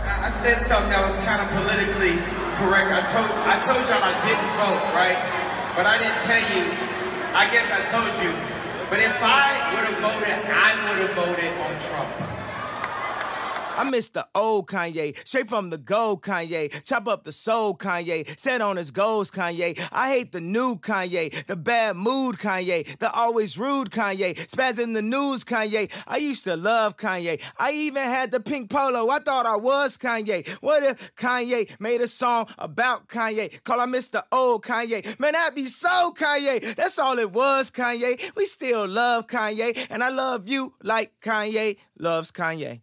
I said something that was kind of politically correct. I told I told y'all I didn't vote, right? But I didn't tell you. I guess I told you. But if I would have voted, I would have voted on Trump. I miss the old Kanye, straight from the gold Kanye. Chop up the soul Kanye, set on his goals Kanye. I hate the new Kanye, the bad mood Kanye, the always rude Kanye, spaz in the news Kanye. I used to love Kanye. I even had the pink polo. I thought I was Kanye. What if Kanye made a song about Kanye? Call I miss the old Kanye. Man, that'd be so Kanye. That's all it was, Kanye. We still love Kanye, and I love you like Kanye loves Kanye.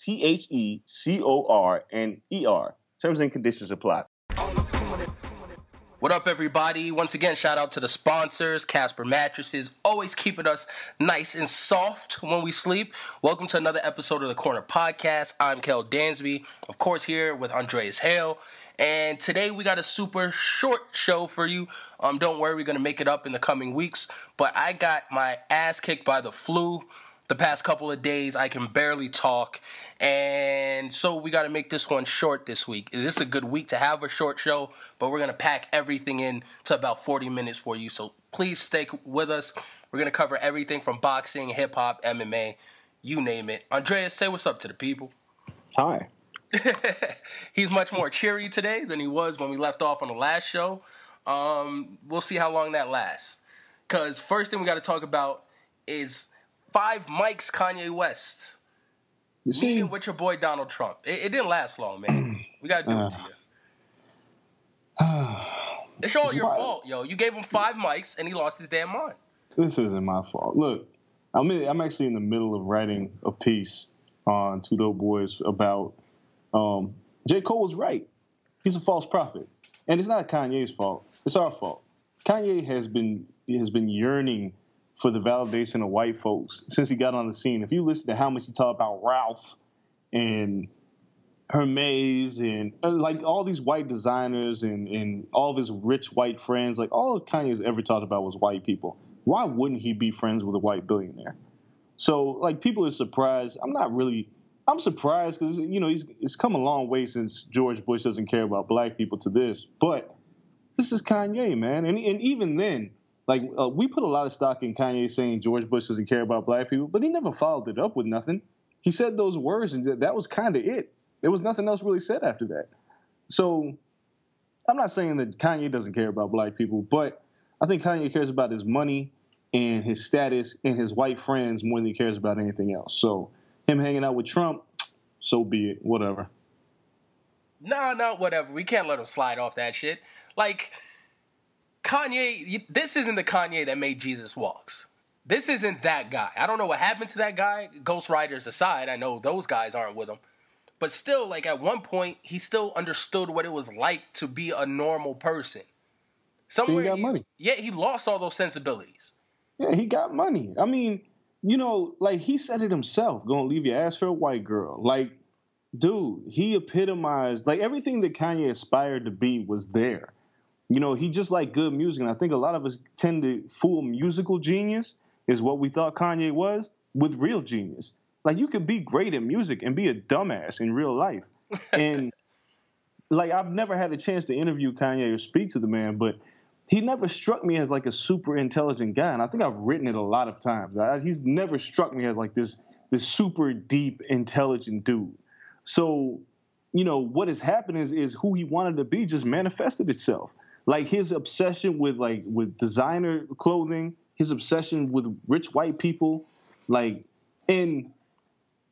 T H E C O R N E R. Terms and conditions apply. What up, everybody? Once again, shout out to the sponsors, Casper Mattresses, always keeping us nice and soft when we sleep. Welcome to another episode of the Corner Podcast. I'm Kel Dansby, of course, here with Andreas Hale. And today we got a super short show for you. Um, don't worry, we're gonna make it up in the coming weeks. But I got my ass kicked by the flu the past couple of days. I can barely talk. And so we got to make this one short this week. This is a good week to have a short show, but we're going to pack everything in to about 40 minutes for you. So please stay with us. We're going to cover everything from boxing, hip hop, MMA, you name it. Andreas, say what's up to the people. Hi. He's much more cheery today than he was when we left off on the last show. Um, we'll see how long that lasts. Because first thing we got to talk about is five mics Kanye West. You see, Meeting with your boy Donald Trump. It, it didn't last long, man. We got to do it to you. It's all your fault, yo. You gave him five mics and he lost his damn mind. This isn't my fault. Look, I'm in, I'm actually in the middle of writing a piece on Two Dope Boys about um, J. Cole was right. He's a false prophet, and it's not Kanye's fault. It's our fault. Kanye has been has been yearning for the validation of white folks since he got on the scene. If you listen to how much he talked about Ralph and Hermes and uh, like all these white designers and, and all of his rich white friends, like all Kanye's ever talked about was white people. Why wouldn't he be friends with a white billionaire? So like people are surprised. I'm not really. I'm surprised because you know he's it's come a long way since George Bush doesn't care about black people to this, but this is Kanye, man, and and even then, like uh, we put a lot of stock in Kanye saying George Bush doesn't care about black people, but he never followed it up with nothing. He said those words, and that was kind of it. There was nothing else really said after that. So I'm not saying that Kanye doesn't care about black people, but I think Kanye cares about his money and his status and his white friends more than he cares about anything else. So him hanging out with Trump, so be it. Whatever. No, no, whatever. We can't let him slide off that shit. Like Kanye, this isn't the Kanye that made Jesus walks. This isn't that guy. I don't know what happened to that guy. Ghost Riders aside, I know those guys aren't with him. But still, like at one point, he still understood what it was like to be a normal person. Somewhere, got money. yeah, he lost all those sensibilities. Yeah, he got money. I mean, you know, like he said it himself, gonna leave your ass for a white girl. Like, dude, he epitomized like everything that Kanye aspired to be was there. You know, he just liked good music, and I think a lot of us tend to fool musical genius is what we thought Kanye was with real genius. Like you could be great at music and be a dumbass in real life. And like I've never had a chance to interview Kanye or speak to the man, but he never struck me as like a super intelligent guy, and I think I've written it a lot of times. I, he's never struck me as like this this super deep intelligent dude. So, you know, what has happened is is who he wanted to be just manifested itself. Like his obsession with like with designer clothing, his obsession with rich white people, like and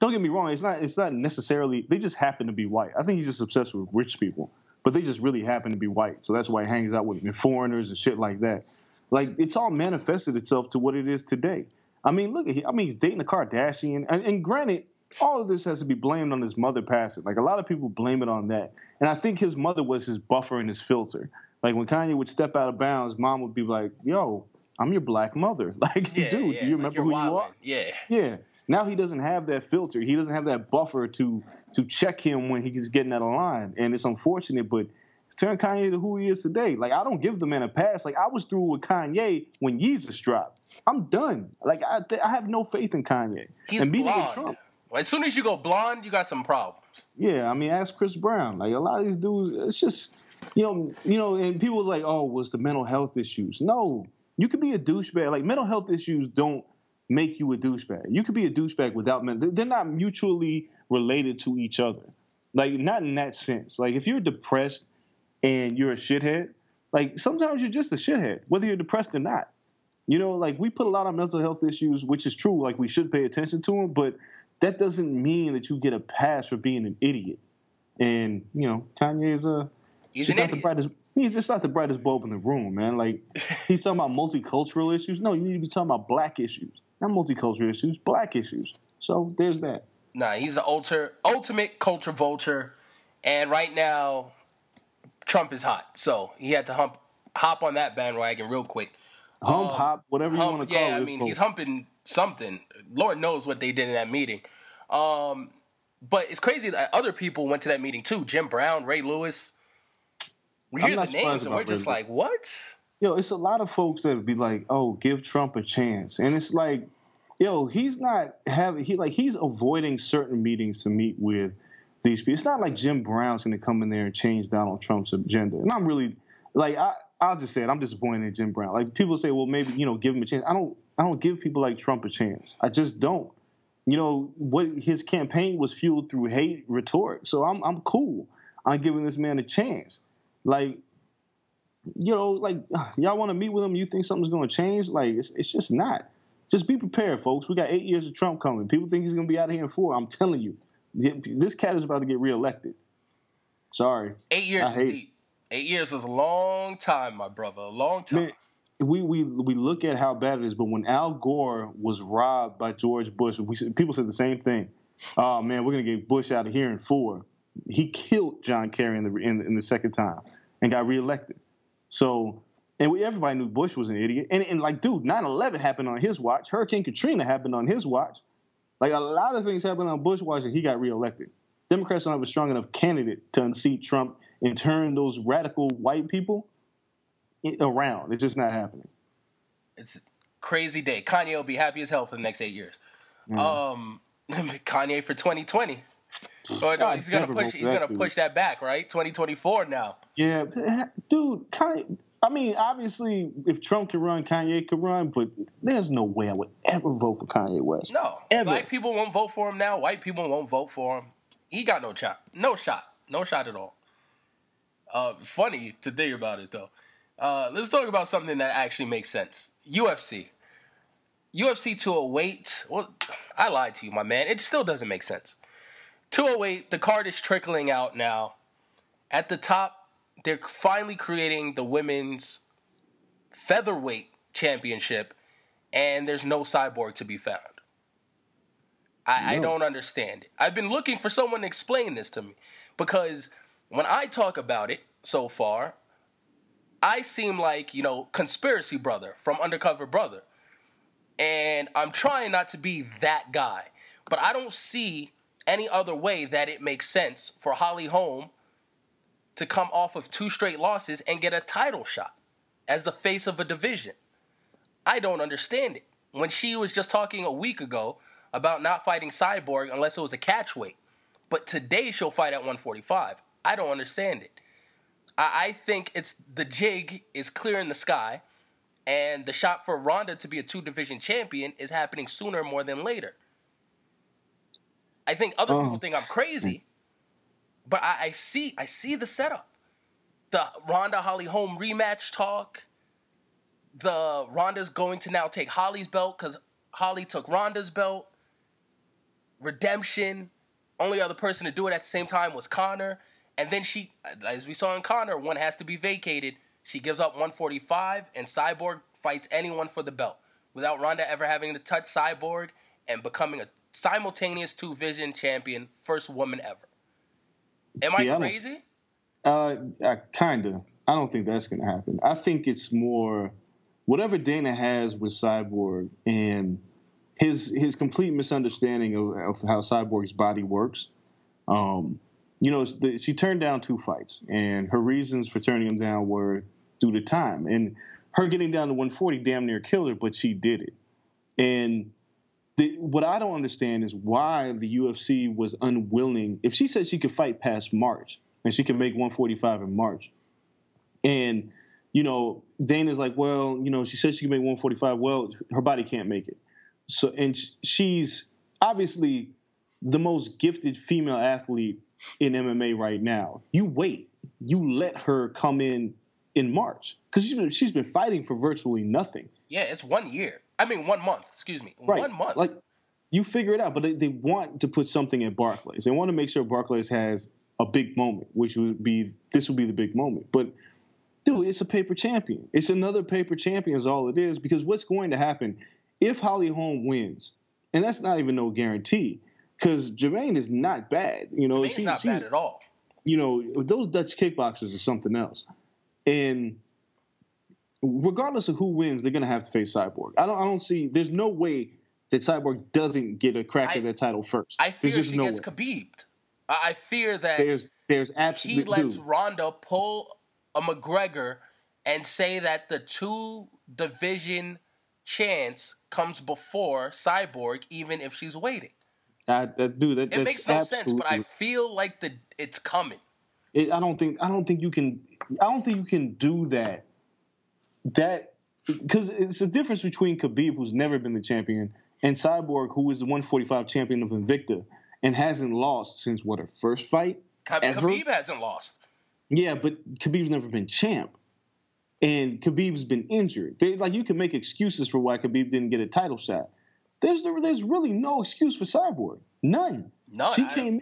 don't get me wrong, it's not it's not necessarily they just happen to be white. I think he's just obsessed with rich people, but they just really happen to be white. So that's why he hangs out with foreigners and shit like that. Like it's all manifested itself to what it is today. I mean, look at him. I mean, he's dating a Kardashian, and, and granted, all of this has to be blamed on his mother passing. Like a lot of people blame it on that, and I think his mother was his buffer and his filter. Like when Kanye would step out of bounds, mom would be like, "Yo, I'm your black mother. Like, Yeah, dude, yeah, do you remember you're who you are?" Yeah. Yeah. Now he doesn't have that filter. He doesn't have that buffer to to check him when he's getting out of line. And it's unfortunate, but it's turned Kanye to who he is today. Like I don't give the man a pass. Like I was through with Kanye when Yeezus dropped. I'm done. Like I, I have no faith in Kanye. He's and blonde. Trump. As soon as you go blonde, you got some problems. Yeah, I mean, ask Chris Brown. Like a lot of these dudes, it's just you know, you know, and people was like, "Oh, was the mental health issues?" No, you could be a douchebag. Like mental health issues don't make you a douchebag. You could be a douchebag without mental. They're not mutually related to each other. Like not in that sense. Like if you're depressed and you're a shithead, like sometimes you're just a shithead, whether you're depressed or not. You know, like we put a lot of mental health issues, which is true. Like we should pay attention to them, but that doesn't mean that you get a pass for being an idiot. And you know, Kanye is a He's just an not the brightest. He's just not the brightest bulb in the room, man. Like he's talking about multicultural issues. No, you need to be talking about black issues, not multicultural issues, black issues. So there's that. Nah, he's the ultra, ultimate culture vulture, and right now, Trump is hot, so he had to hump, hop on that bandwagon real quick. Hump, hop, whatever you Um, want to call yeah, it. I mean, he's humping something. Lord knows what they did in that meeting. Um, but it's crazy that other people went to that meeting too. Jim Brown, Ray Lewis. We I'm hear the names and we're just like, what? yo, it's a lot of folks that would be like, "Oh, give Trump a chance," and it's like, yo, he's not having he like he's avoiding certain meetings to meet with these people. It's not like Jim Brown's going to come in there and change Donald Trump's agenda. And I'm really like, I I'll just say it. I'm disappointed in Jim Brown. Like people say, well, maybe you know, give him a chance. I don't I don't give people like Trump a chance. I just don't. You know what? His campaign was fueled through hate rhetoric. So I'm I'm cool. I'm giving this man a chance. Like you know, like y'all want to meet with him, you think something's going to change? Like it's, it's just not. Just be prepared, folks. We got eight years of Trump coming. People think he's going to be out of here in four. I'm telling you, this cat is about to get reelected. Sorry. Eight years is deep. Eight years is a long time, my brother. A long time. Man, we we we look at how bad it is, but when Al Gore was robbed by George Bush, we people said the same thing. Oh man, we're gonna get Bush out of here in four. He killed John Kerry in the in, in the second time and got reelected. So, and we everybody knew Bush was an idiot. And, and like, dude, 9-11 happened on his watch. Hurricane Katrina happened on his watch. Like a lot of things happened on Bush watch, and he got reelected. Democrats don't have a strong enough candidate to unseat Trump and turn those radical white people around. It's just not happening. It's crazy day. Kanye will be happy as hell for the next eight years. Mm. Um, Kanye for 2020. Oh no, he's gonna push. He's gonna push that back, right? 2024 now. Yeah, dude. Kanye. I mean, obviously, if Trump can run, Kanye can run, but there's no way I would ever vote for Kanye West. No, ever. black people won't vote for him now. White people won't vote for him. He got no shot. No shot. No shot at all. Uh, funny to think about it though. Uh, let's talk about something that actually makes sense. UFC. UFC 208. Well, I lied to you, my man. It still doesn't make sense. 208, the card is trickling out now. At the top, they're finally creating the women's featherweight championship, and there's no cyborg to be found. I, no. I don't understand it. I've been looking for someone to explain this to me because when I talk about it so far, I seem like, you know, conspiracy brother from Undercover Brother. And I'm trying not to be that guy. But I don't see any other way that it makes sense for Holly Holm to come off of two straight losses and get a title shot as the face of a division. I don't understand it. When she was just talking a week ago about not fighting Cyborg unless it was a catch weight, but today she'll fight at 145. I don't understand it. I, I think it's the jig is clear in the sky, and the shot for Ronda to be a two division champion is happening sooner more than later. I think other oh. people think I'm crazy, but I, I, see I see the setup. The Ronda Holly Holm rematch talk. The Ronda's going to now take Holly's belt because Holly took Ronda's belt. Redemption. Only other person to do it at the same time was Conor. And then she, as we saw in Conor, one has to be vacated. She gives up 145, and Cyborg fights anyone for the belt without Ronda ever having to touch Cyborg and becoming a simultaneous two vision champion, first woman ever. Am I yeah, crazy? Uh, uh, kinda. I don't think that's gonna happen. I think it's more whatever Dana has with Cyborg and his his complete misunderstanding of, of how Cyborg's body works. Um, you know, she turned down two fights, and her reasons for turning them down were due to time. And her getting down to 140 damn near killed her, but she did it. And the, what I don't understand is why the UFC was unwilling. If she said she could fight past March and she can make 145 in March, and you know Dana's like, well, you know, she said she can make 145. Well, her body can't make it. So, and she's obviously the most gifted female athlete in MMA right now. You wait. You let her come in in March because she's been, she's been fighting for virtually nothing. Yeah, it's one year. I mean, one month. Excuse me, right. one month. Like you figure it out, but they, they want to put something in Barclays. They want to make sure Barclays has a big moment, which would be this would be the big moment. But dude, it's a paper champion. It's another paper champion is all it is because what's going to happen if Holly Holm wins, and that's not even no guarantee because Germaine is not bad. You know, Germaine's she, not bad at all. You know, those Dutch kickboxers are something else, and regardless of who wins, they're going to have to face Cyborg. I don't. I don't see. There's no way that Cyborg doesn't get a crack at that title first. I fear she no gets Khabib. I fear that there's there's absolutely he lets dude. Ronda pull a McGregor and say that the two division chance comes before Cyborg, even if she's waiting. That, that dude, that, it makes no sense, but I feel like the it's coming. It, I don't think I don't think you can I don't think you can do that. That because it's a difference between Khabib, who's never been the champion, and Cyborg, who is the 145 champion of Invicta and hasn't lost since what her first fight. Khabib hasn't lost. Yeah, but Khabib's never been champ, and Khabib's been injured. They, like you can make excuses for why Khabib didn't get a title shot, there's there's really no excuse for Cyborg. None. No, she came.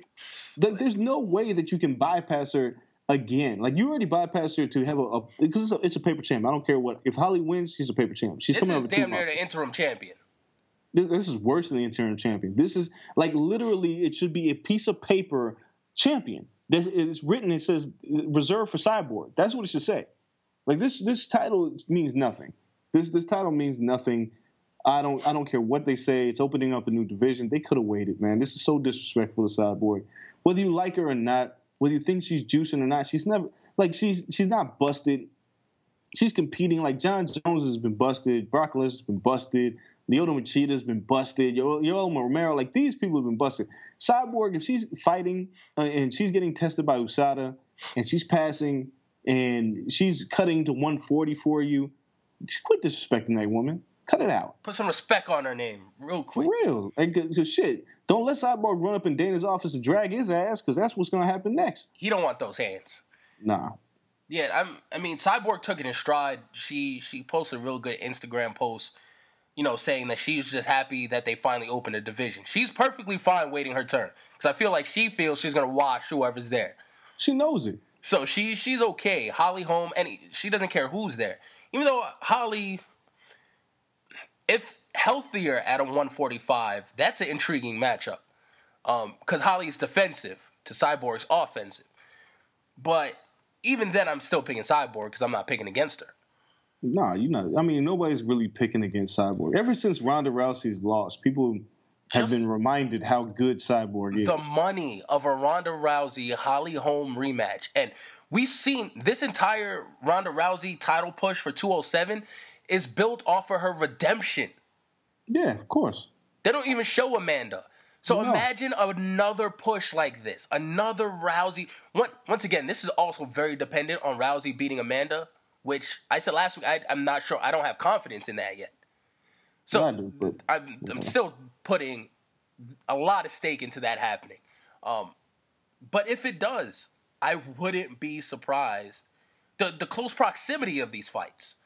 there's no way that you can bypass her again. Like you already bypassed her to have a, because it's a, it's a paper champ. I don't care what. If Holly wins, she's a paper champ. She's This coming over damn near months. the interim champion. This, this is worse than the interim champion. This is like literally, it should be a piece of paper champion. This it's written. It says reserved for Cyborg. That's what it should say. Like this, this title means nothing. This this title means nothing. I don't I don't care what they say. It's opening up a new division. They could have waited, man. This is so disrespectful to Cyborg. Whether you like her or not, whether you think she's juicing or not, she's never like she's she's not busted. She's competing like Jon Jones has been busted. Brock Lesnar's been busted. Lyoto Machida's been busted. Yo- Yoel Romero, like these people have been busted. Cyborg, if she's fighting uh, and she's getting tested by USADA and she's passing and she's cutting to 140 for you, just quit disrespecting that woman. Cut it out. Put some respect on her name, real For quick. real. Like, 'cause shit. Don't let Cyborg run up in Dana's office and drag his ass because that's what's going to happen next. He don't want those hands. Nah. Yeah, I'm. I mean, Cyborg took it in stride. She she posted a real good Instagram post, you know, saying that she's just happy that they finally opened a division. She's perfectly fine waiting her turn because I feel like she feels she's gonna wash whoever's there. She knows it. So she she's okay. Holly Holm, and she doesn't care who's there. Even though Holly, if healthier at a 145, that's an intriguing matchup. Um, because Holly is defensive to Cyborg's offensive. But even then, I'm still picking Cyborg because I'm not picking against her. Nah, you're not. I mean, nobody's really picking against Cyborg. Ever since Ronda Rousey's loss, people have Just- been reminded how good Cyborg is. the money of a Ronda Rousey Holly Holm rematch. And we've seen this entire Ronda Rousey title push for 207 is built off of her redemption. yeah, of course. They don't even show Amanda. So No. imagine another push like this. Another Rousey. Once again, this is also very dependent on Rousey beating Amanda, which I said last week, I, I'm not sure. I don't have confidence in that yet. So I do, but- I'm, I'm still putting a lot of stake into that happening. Um, but if it does, I wouldn't be surprised. The the close proximity of these fights.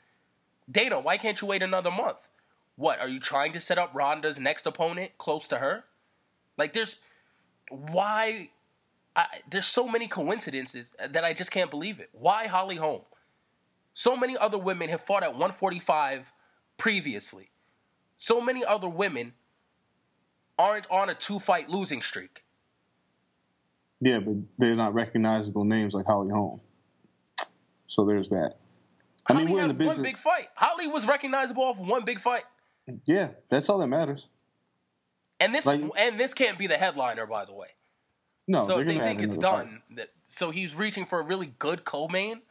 Dana, why can't you wait another month? What are you trying to set up Ronda's next opponent close to her? Like there's why I, there's so many coincidences that I just can't believe it. Why Holly Holm? So many other women have fought at 145 previously. So many other women aren't on a two fight losing streak. Yeah, but they're not recognizable names like Holly Holm. So there's that. I mean, Holly we're in had the one big fight. Holly was recognizable off one big fight. Yeah, that's all that matters. And this Like- and this can't be the headliner, by the way. No, so if they think it's done, that, so he's reaching for a really good co-main.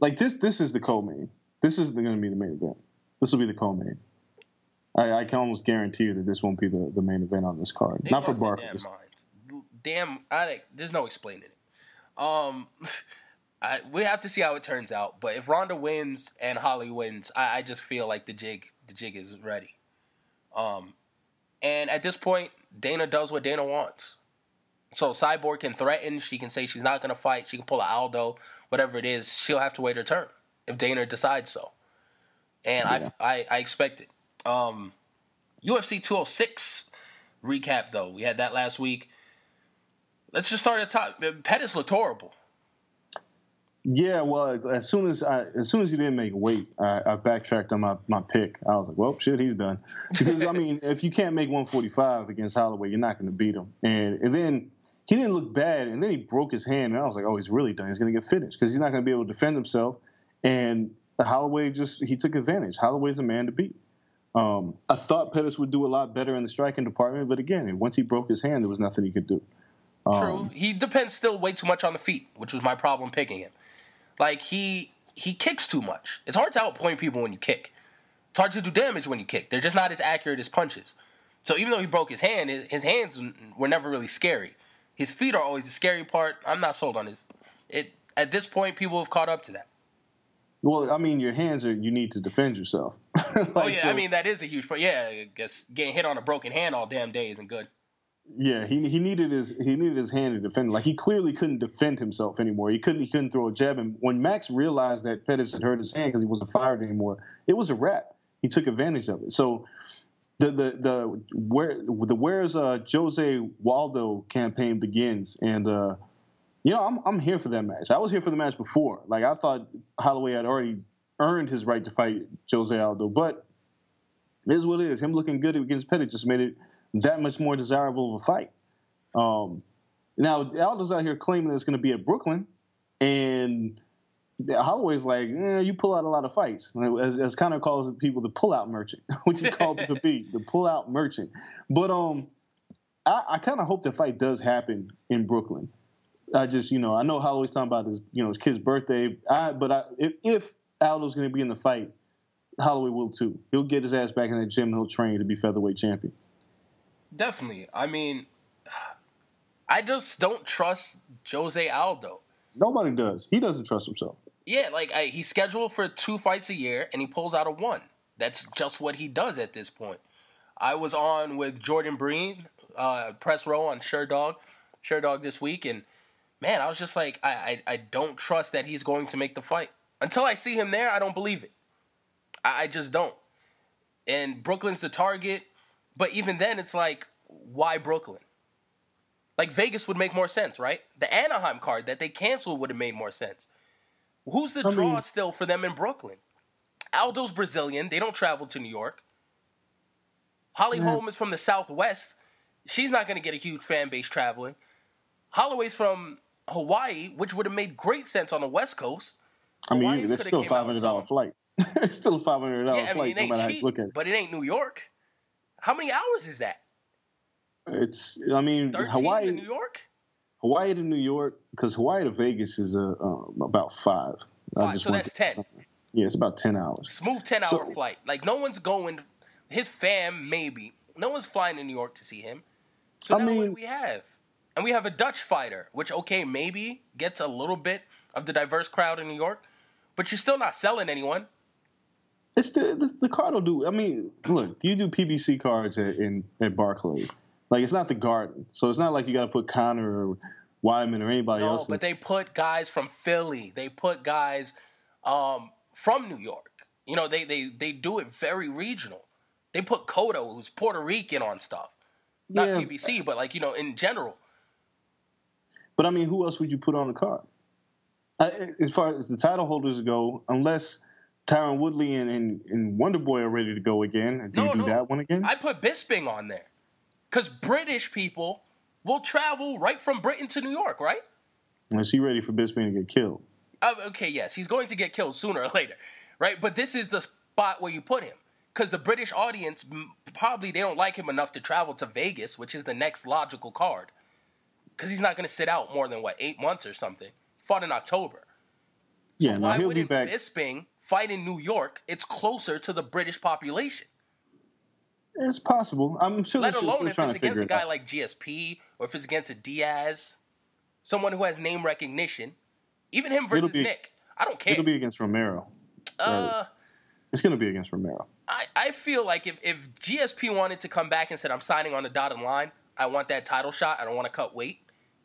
Like this, this is the co-main. This is going to be the main event. This will be the co-main. I, I can almost guarantee you that this won't be the, the main event on this card. They Not for Barclays. Damn, minds. damn I, there's no explaining it. Um, I, we have to see how it turns out. But if Ronda wins and Holly wins, I, I just feel like the jig the jig is ready. Um, and at this point, Dana does what Dana wants. So Cyborg can threaten. She can say she's not going to fight. She can pull a Aldo, whatever it is. She'll have to wait her turn if Dana decides so. And Yeah. I, I I expect it. Um, UFC 206 recap though. We had that last week. Let's just start at the top. Pettis looked horrible. Yeah, well, as soon as I, as soon as he didn't make weight, I, I backtracked on my, my pick. I was like, well, shit, he's done. Because I mean, if you can't make 145 against Holloway, you're not going to beat him. And and then he didn't look bad, and then he broke his hand, and I was like, oh, he's really done. He's going to get finished because he's not going to be able to defend himself. And Holloway just he took advantage. Holloway's a man to beat. Um, I thought Pettis would do a lot better in the striking department, but again, once he broke his hand, there was nothing he could do. True. He depends still way too much on the feet, which was my problem picking him. Like he he kicks too much. It's hard to outpoint people when you kick. It's hard to do damage when you kick. They're just not as accurate as punches. So even though he broke his hand, his hands were never really scary. His feet are always the scary part. I'm not sold on his. It at this point, people have caught up to that. Well, I mean, your hands are you need to defend yourself. oh Like, yeah, I mean that is a huge part. Yeah, I guess getting hit on a broken hand all damn day isn't good. Yeah, he he needed his he needed his hand to defend. Like he clearly couldn't defend himself anymore. He couldn't he couldn't throw a jab. And when Max realized that Pettis had hurt his hand because he wasn't fired anymore, it was a wrap. He took advantage of it. So the the the where the where's uh, Jose Waldo campaign begins, and uh, You know, I'm I'm here for that match. I was here for the match before. Like I thought Holloway had already earned his right to fight Jose Aldo, but it is what it is. Him looking good against Pettis just made it that much more desirable of a fight. Um, now Aldo's out here claiming that it's going to be at Brooklyn, and Holloway's like, eh, you pull out a lot of fights, as, as Conor calls people the pull-out merchant, which is called be the pull-out merchant. But um, I, I kind of hope the fight does happen in Brooklyn. I just, you know, I know Holloway's talking about his, you know, his kid's birthday. I, but I, if, if Aldo's going to be in the fight, Holloway will too. He'll get his ass back in the gym and he'll train to be featherweight champion. Definitely. I mean, I just don't trust Jose Aldo. Nobody does. He doesn't trust himself. Yeah, like I, he's scheduled for two fights a year, and he pulls out a one. That's just what he does at this point. I was on with Jordan Breen, uh, press row on Sherdog, Sure Dog this week, and man, I was just like, I, I, I don't trust that he's going to make the fight until I see him there. I don't believe it. I, I just don't. And Brooklyn's the target, but even then, it's like, why Brooklyn? Like Vegas would make more sense, right? The Anaheim card that they canceled would have made more sense. Who's the I draw mean, still for them in Brooklyn? Aldo's Brazilian. They don't travel to New York. Holly yeah. Holm is from the Southwest. She's not going to get a huge fan base traveling. Holloway's from Hawaii, which would have made great sense on the West Coast. I mean, it's still a five hundred dollar flight. it's still a five hundred dollar yeah, I mean, flight, no matter cheap, how you look at it. But it ain't New York. How many hours is that? It's I mean Hawaii to New York. Hawaii to New York because Hawaii to Vegas is uh, about five. Five, so that's ten. Yeah, it's about ten hours. Smooth ten hour so, flight. Like no one's going. His fam maybe. No one's flying to New York to see him. So I now mean, what do we have? And we have a Dutch fighter, which okay maybe gets a little bit of the diverse crowd in New York, but you're still not selling anyone. It's the the, the card will do. I mean, look, you do PBC cards at, in at Barclays. Like it's not the Garden, so it's not like you got to put Conor or Weidman or anybody no, else. but they put guys from Philly. They put guys um, from New York. You know, they they they do it very regional. They put Cotto, who's Puerto Rican, on stuff. Not yeah. PBC, but like you know, in general. But I mean, who else would you put on the card? as far as the title holders go, unless Tyron Woodley and, and, and Wonder Boy are ready to go again, do no, you do no. that one again? I put Bisping on there. Because British people will travel right from Britain to New York, right? Is he ready for Bisping to get killed? Uh, okay, yes, he's going to get killed sooner or later, right? But this is the spot where you put him because the British audience probably they don't like him enough to travel to Vegas, which is the next logical card, because he's not going to sit out more than what eight months or something. Fought in October. So yeah, why wouldn't Bisping fight in New York? It's closer to the British population. It's possible. I'm sure. Let alone if it's against a guy out. like GSP or if it's against a Diaz, someone who has name recognition. Even him versus be, Nick, I don't care. It'll be against Romero. Uh, it's going to be against Romero. I, I feel like if, if GSP wanted to come back and said, I'm signing on the dotted line, I want that title shot, I don't want to cut weight,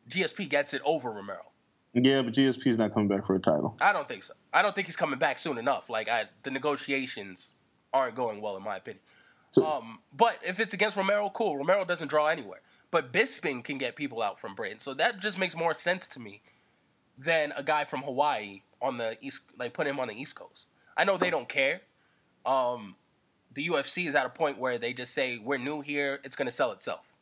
GSP gets it over Romero. Yeah, but GSP's not coming back for a title. I don't think so. I don't think he's coming back soon enough. Like I, the negotiations aren't going well, in my opinion. So, um, but if it's against Romero, cool. Romero doesn't draw anywhere. But Bisping can get people out from Britain, so that just makes more sense to me than a guy from Hawaii on the east, like put him on the East Coast. I know they don't care. Um, the UFC is at a point where they just say we're new here; it's going to sell itself.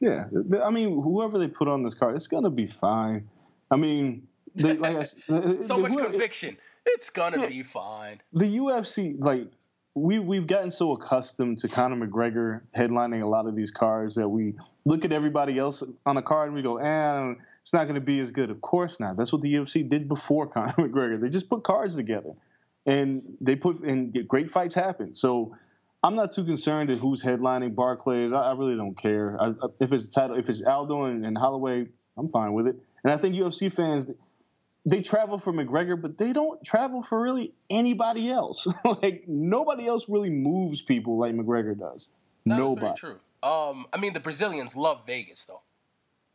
Yeah, I mean, whoever they put on this card, it's going to be fine. I mean, they, like I, so much whoever, conviction. It's gonna yeah, be fine. The UFC, like we we've gotten so accustomed to Conor McGregor headlining a lot of these cards that we look at everybody else on a card and we go, "Eh, it's not going to be as good." Of course not. That's what the UFC did before Conor McGregor. They just put cards together, and they put and great fights happen. So I'm not too concerned at who's headlining Barclays. I, I really don't care. I, if it's title, if it's Aldo and, and Holloway, I'm fine with it. And I think UFC fans they travel for McGregor, but they don't travel for really anybody else. like nobody else really moves people like McGregor does. That nobody. true. Um, I mean, the Brazilians love Vegas, though.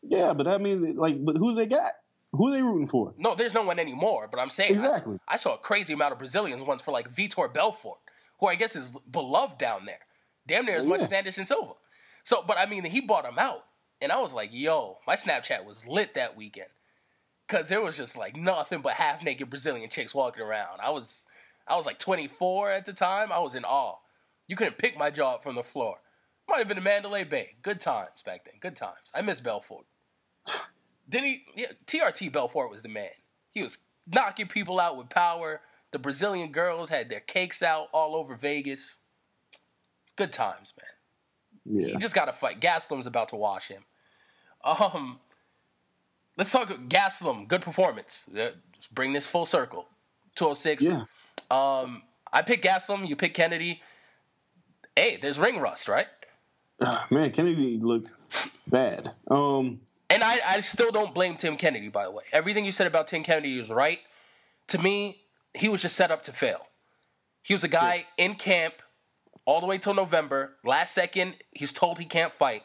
Yeah, but I mean, like, but who they got? Who are they rooting for? No, there's no one anymore. But I'm saying exactly. I, I saw a crazy amount of Brazilians once for like Vitor Belfort, who I guess is beloved down there, damn near as yeah. much as Anderson Silva. So, but I mean, he bought him out, and I was like, yo, my Snapchat was lit that weekend Cause there was just like nothing but half naked Brazilian chicks walking around. I was I was like 24 at the time. I was in awe. You couldn't pick my jaw up from the floor. Might have been a Mandalay Bay. Good times back then. Good times. I miss Belfort. Didn't he? Yeah, TRT Belfort was the man. He was knocking people out with power. The Brazilian girls had their cakes out all over Vegas. It's good times, man. Yeah. He just got to fight. Gastelum's about to wash him. Um, let's talk Gastelum. Good performance. Uh, Let's bring this full circle. 206. Yeah. Um, I pick Gastelum. You pick Kennedy. Hey, there's ring rust, right? Ah, man, Kennedy looked bad. Um, And I, I still don't blame Tim Kennedy, by the way. Everything you said about Tim Kennedy is right. To me, he was just set up to fail. He was a guy in camp all the way till November. Last second, he's told he can't fight.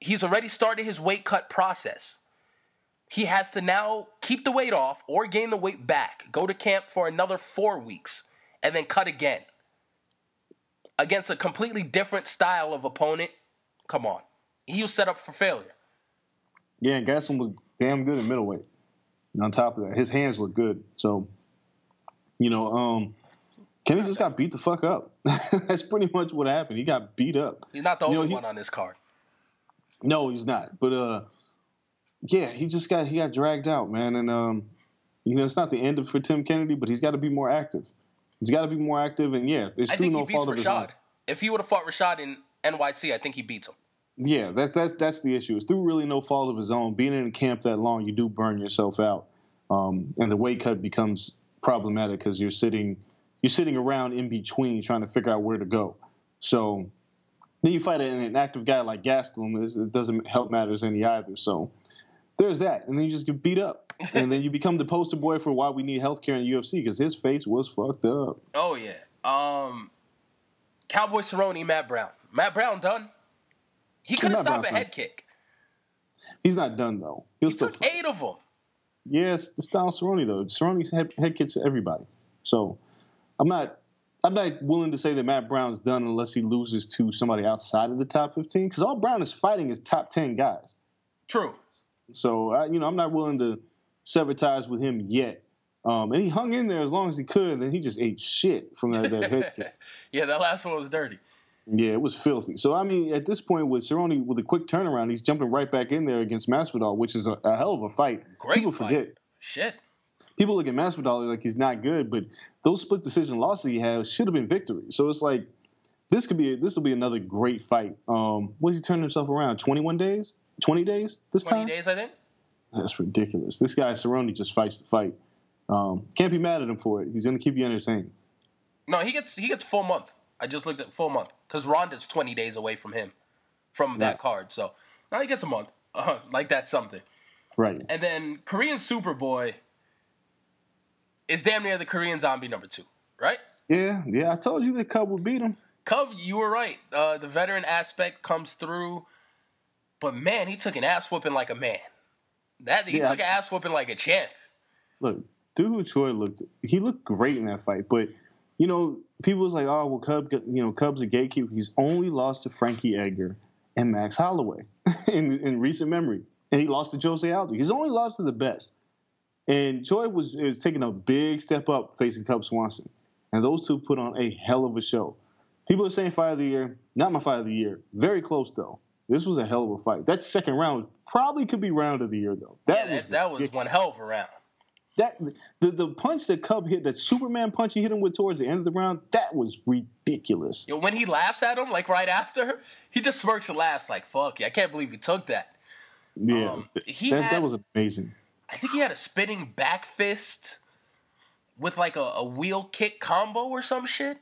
He's already started his weight cut process. He has to now keep the weight off or gain the weight back, go to camp for another four weeks, and then cut again. Against a completely different style of opponent. Come on. He was set up for failure. yeah, Gaston looked damn good at middleweight. And on top of that, his hands look good. So, you know, um, Kennedy just got beat the fuck up. That's pretty much what happened. He got beat up. He's not the You know, only he- one on this card. No, he's not. But uh, yeah, he just got he got dragged out, man. And um, you know, it's not the end of for Tim Kennedy, but he's got to be more active. He's got to be more active, and yeah, it's I through no fault of his own. If he would have fought Rashad in NYC, I think he beats him. Yeah, that's that's that's the issue. It's through really no fault of his own. Being in camp that long, you do burn yourself out, um, and the weight cut becomes problematic because you're sitting you're sitting around in between trying to figure out where to go. So then you fight an, an active guy like Gastelum. It doesn't help matters any either. So there's that, and then you just get beat up, and then you become the poster boy for why we need healthcare in the UFC because his face was fucked up. Oh yeah. Um, Cowboy Cerrone, Matt Brown. Matt Brown done. He couldn't stop a head done. kick. He's not done though. He'll He still took eight of them. Yes, the style Cerrone though. Cerrone's head, head kicks everybody. So I'm not I'm not willing to say that Matt Brown's done unless he loses to somebody outside of the top 15 because all Brown is fighting is top 10 guys. True. So I, you know I'm not willing to sever ties with him yet. Um, and he hung in there as long as he could. And then he just ate shit from that, that head kick. yeah, that last one was dirty. Yeah, it was filthy. So I mean, at this point with Cerrone with a quick turnaround, he's jumping right back in there against Masvidal, which is a, a hell of a fight. Great People fight. forget Shit. People look at Masvidal like he's not good, but those split decision losses he had should have been victories. So it's like this could be this will be another great fight. Um, what he turn himself around? Twenty one days, twenty days this Twenty time. days, I think. That's ridiculous. This guy Cerrone just fights the fight. Um, can't be mad at him for it. He's going to keep you entertained. No, he gets he gets full month. I just looked at full month because Ronda's twenty days away from him, from that card. So now he gets a month. Uh, like that's something. Right. And then Korean Superboy is damn near the Korean Zombie number two, right? Yeah, yeah. I told you that Cub would beat him. Cub, you were right. Uh, the veteran aspect comes through, but man, he took an ass whooping like a man. That he Yeah. took an ass whooping like a champ. Look, Doo Ho Choi looked he looked great in that fight, but you know, people was like, oh well, Cub, you know, Cub's a gatekeeper. He's only lost to Frankie Edgar and Max Holloway in in recent memory, and he lost to Jose Aldo. He's only lost to the best. And Choi was is taking a big step up facing Cub Swanson, and those two put on a hell of a show. People are saying fight of the year, not my fight of the year. Very close though. This was a hell of a fight. That second round probably could be round of the year though. Yeah, That that, was that was one hell of a round. that the the punch that Cub hit, that Superman punch he hit him with towards the end of the round, that was ridiculous. Yo, when he laughs at him, like right after, he just smirks and laughs, like "fuck yeah, I can't believe he took that." Yeah, Um, he that, had- that was amazing. I think he had a spinning back fist with like a, a wheel kick combo or some shit.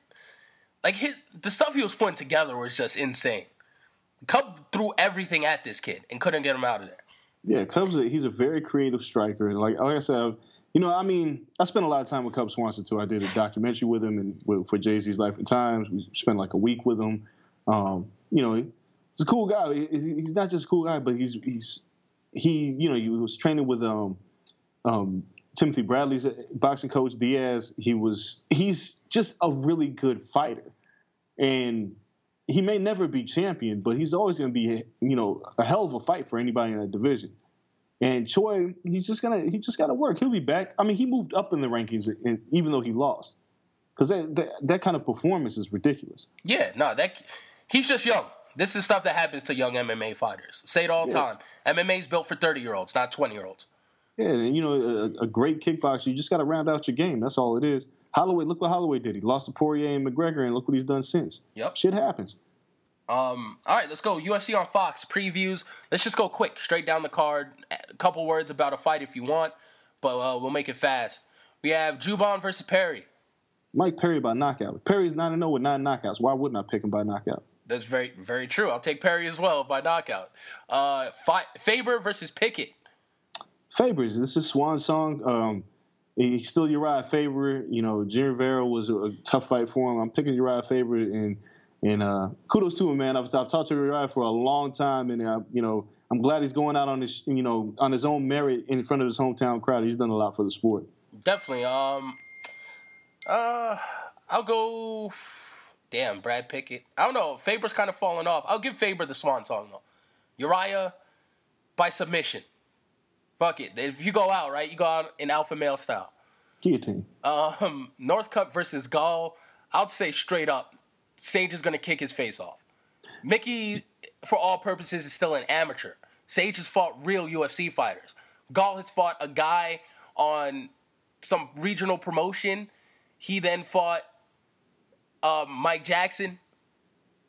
Like his the stuff he was putting together was just insane. Cub threw everything at this kid and couldn't get him out of there. Yeah, Cub's a, he's a very creative striker, and like, like I said, you know, I mean, I spent a lot of time with Cub Swanson too. I did a documentary with him and with, for Jay Z's Life and Times. We spent like a week with him. Um, you know, he's a cool guy. He- He's, he's not just a cool guy, but he's he's he you know he was training with um um Timothy Bradley's boxing coach Diaz. He was he's just a really good fighter, and he may never be champion, but he's always going to be you know a hell of a fight for anybody in that division. And Choi, he's just gonna he just got to work. He'll be back. I mean, he moved up in the rankings, even though he lost, because that, that that kind of performance is ridiculous. Yeah, no, that he's just young. This is stuff that happens to young MMA fighters. Say it all the yeah. time. MMA is built for thirty year olds, not twenty year olds. Yeah, and you know, a, a great kickboxer, you just got to round out your game. That's all it is. Holloway, look what Holloway did. He lost to Poirier and McGregor, and look what he's done since. Yep, shit happens. Um, all right, let's go. UFC on Fox previews. Let's just go quick, straight down the card. A couple words about a fight if you want, but uh, we'll make it fast. We have Jouban versus Perry. Mike Perry by knockout. Perry's 9 0 with nine knockouts. Why wouldn't I pick him by knockout? That's very, very true. I'll take Perry as well by knockout. Uh, Fi- Faber versus Pickett. Faber's. This is Swan Song. Um, he's still Uriah Faber. You know, Jim Rivera was a, a, tough fight for him. I'm picking Uriah Faber, and and uh, kudos to him, man. I've, I've talked to Uriah for a long time, and uh, you know, I'm glad he's going out on his you know on his own merit in front of his hometown crowd. He's done a lot for the sport. Definitely. Um, uh, I'll go. Damn, Brad Pickett. I don't know. Faber's kind of falling off. I'll give Faber the swan song though. Uriah by submission. Fuck it. If you go out, right, you go out in alpha male style. Guillotine. Um, Northcutt versus Gall. I'd say straight up, Sage is gonna kick his face off. Mickey, for all purposes, is still an amateur. Sage has fought real UFC fighters. Gall has fought a guy on some regional promotion. He then fought um, Mike Jackson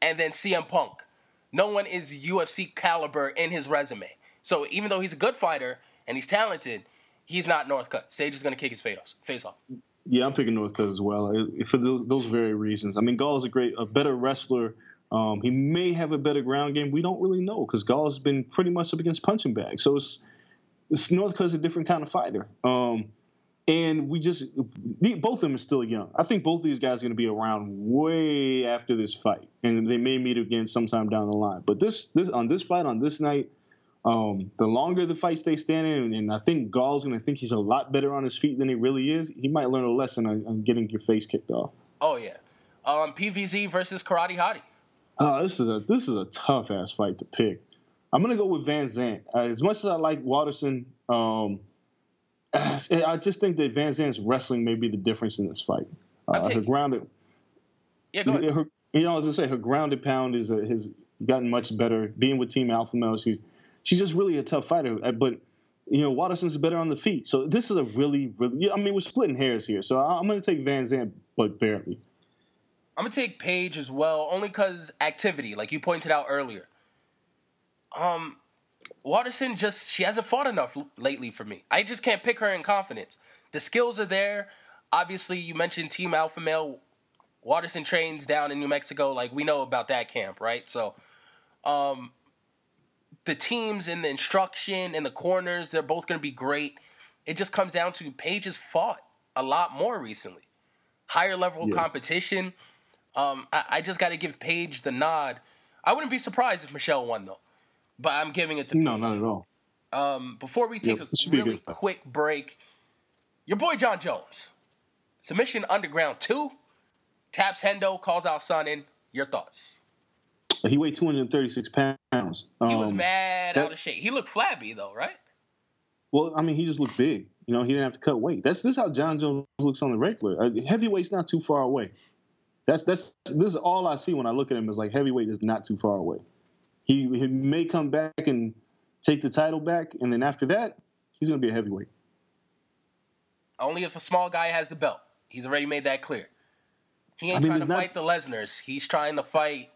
and then CM Punk. No one is UFC caliber in his resume. So even though he's a good fighter, and he's talented, he's not Northcutt. Sage is going to kick his face off. Yeah, I'm picking Northcutt as well for those those very reasons. I mean, Gall is a great, a better wrestler. Um, he may have a better ground game. We don't really know because Gall has been pretty much up against punching bags. So it's, it's Northcutt's a different kind of fighter. Um, and we just both of them are still young. I think both of these guys are going to be around way after this fight, and they may meet again sometime down the line. But this this on this fight on this night, um, the longer the fight stays standing, and I think Gall's going to think he's a lot better on his feet than he really is. He might learn a lesson on, on getting your face kicked off. Oh yeah, um, PVZ versus Karate Hottie. Oh, this is a this is a tough ass fight to pick. I'm gonna go with VanZant. Uh, as much as I like Waterson, um, I just think that VanZant's wrestling may be the difference in this fight. Uh, her grounded, yeah, go ahead. Her, you know, as I say, her grounded pound is a, has gotten much better. Being with Team Alpha Male, she's she's just really a tough fighter. Uh, but you know, Waterson's better on the feet. So this is a really, really. I mean, we're splitting hairs here. So I'm going to take VanZant, but barely. I'm gonna take Paige as well, only because activity, like you pointed out earlier. Um, Waterson just she hasn't fought enough lately for me. I just can't pick her in confidence. The skills are there. Obviously, you mentioned Team Alpha Male. Waterson trains down in New Mexico. Like we know about that camp, right? So, um, the teams and the instruction and the corners, they're both going to be great. It just comes down to Paige has fought a lot more recently. Higher level yeah. competition. Um, I, I just got to give Paige the nod. I wouldn't be surprised if Michelle won, though. But I'm giving it to No, Paige. not at all. Um, before we take yep, a really quick break, your boy Jon Jones. Submission Underground 2. Taps Hendo, calls out Sonnen. Your thoughts? He weighed 236 pounds. Um, he was um, mad that, out of shape. He looked flabby though, right? Well, I mean, he just looked big. You know, he didn't have to cut weight. That's this is how Jon Jones looks on the regular. Uh, heavyweight's not too far away. That's that's this is all I see when I look at him is like heavyweight is not too far away. He he may come back and take the title back, and then after that, he's going to be a heavyweight. Only if a small guy has the belt. He's already made that clear. He ain't I mean, trying to fight not... the Lesnar's. He's trying to fight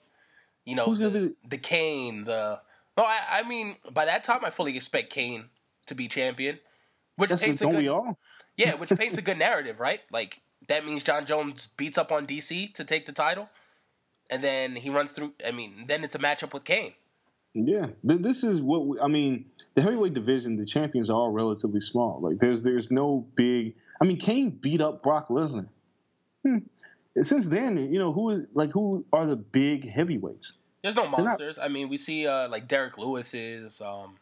you know, the, be... the Cain, the no, I, I mean, by that time, I fully expect Cain to be champion, which That's paints a, good, yeah, which paints a good narrative, right? Like that means Jon Jones beats up on DC to take the title, and then he runs through. I mean, then it's a matchup with Cain. Yeah, this is what we, I mean. The heavyweight division, the champions are all relatively small. Like there's there's no big. I mean, Cain beat up Brock Lesnar. Hmm since then, you know, who is like who are the big heavyweights? There's no monsters. Not, I mean, we see uh like Derrick Lewis's. Um,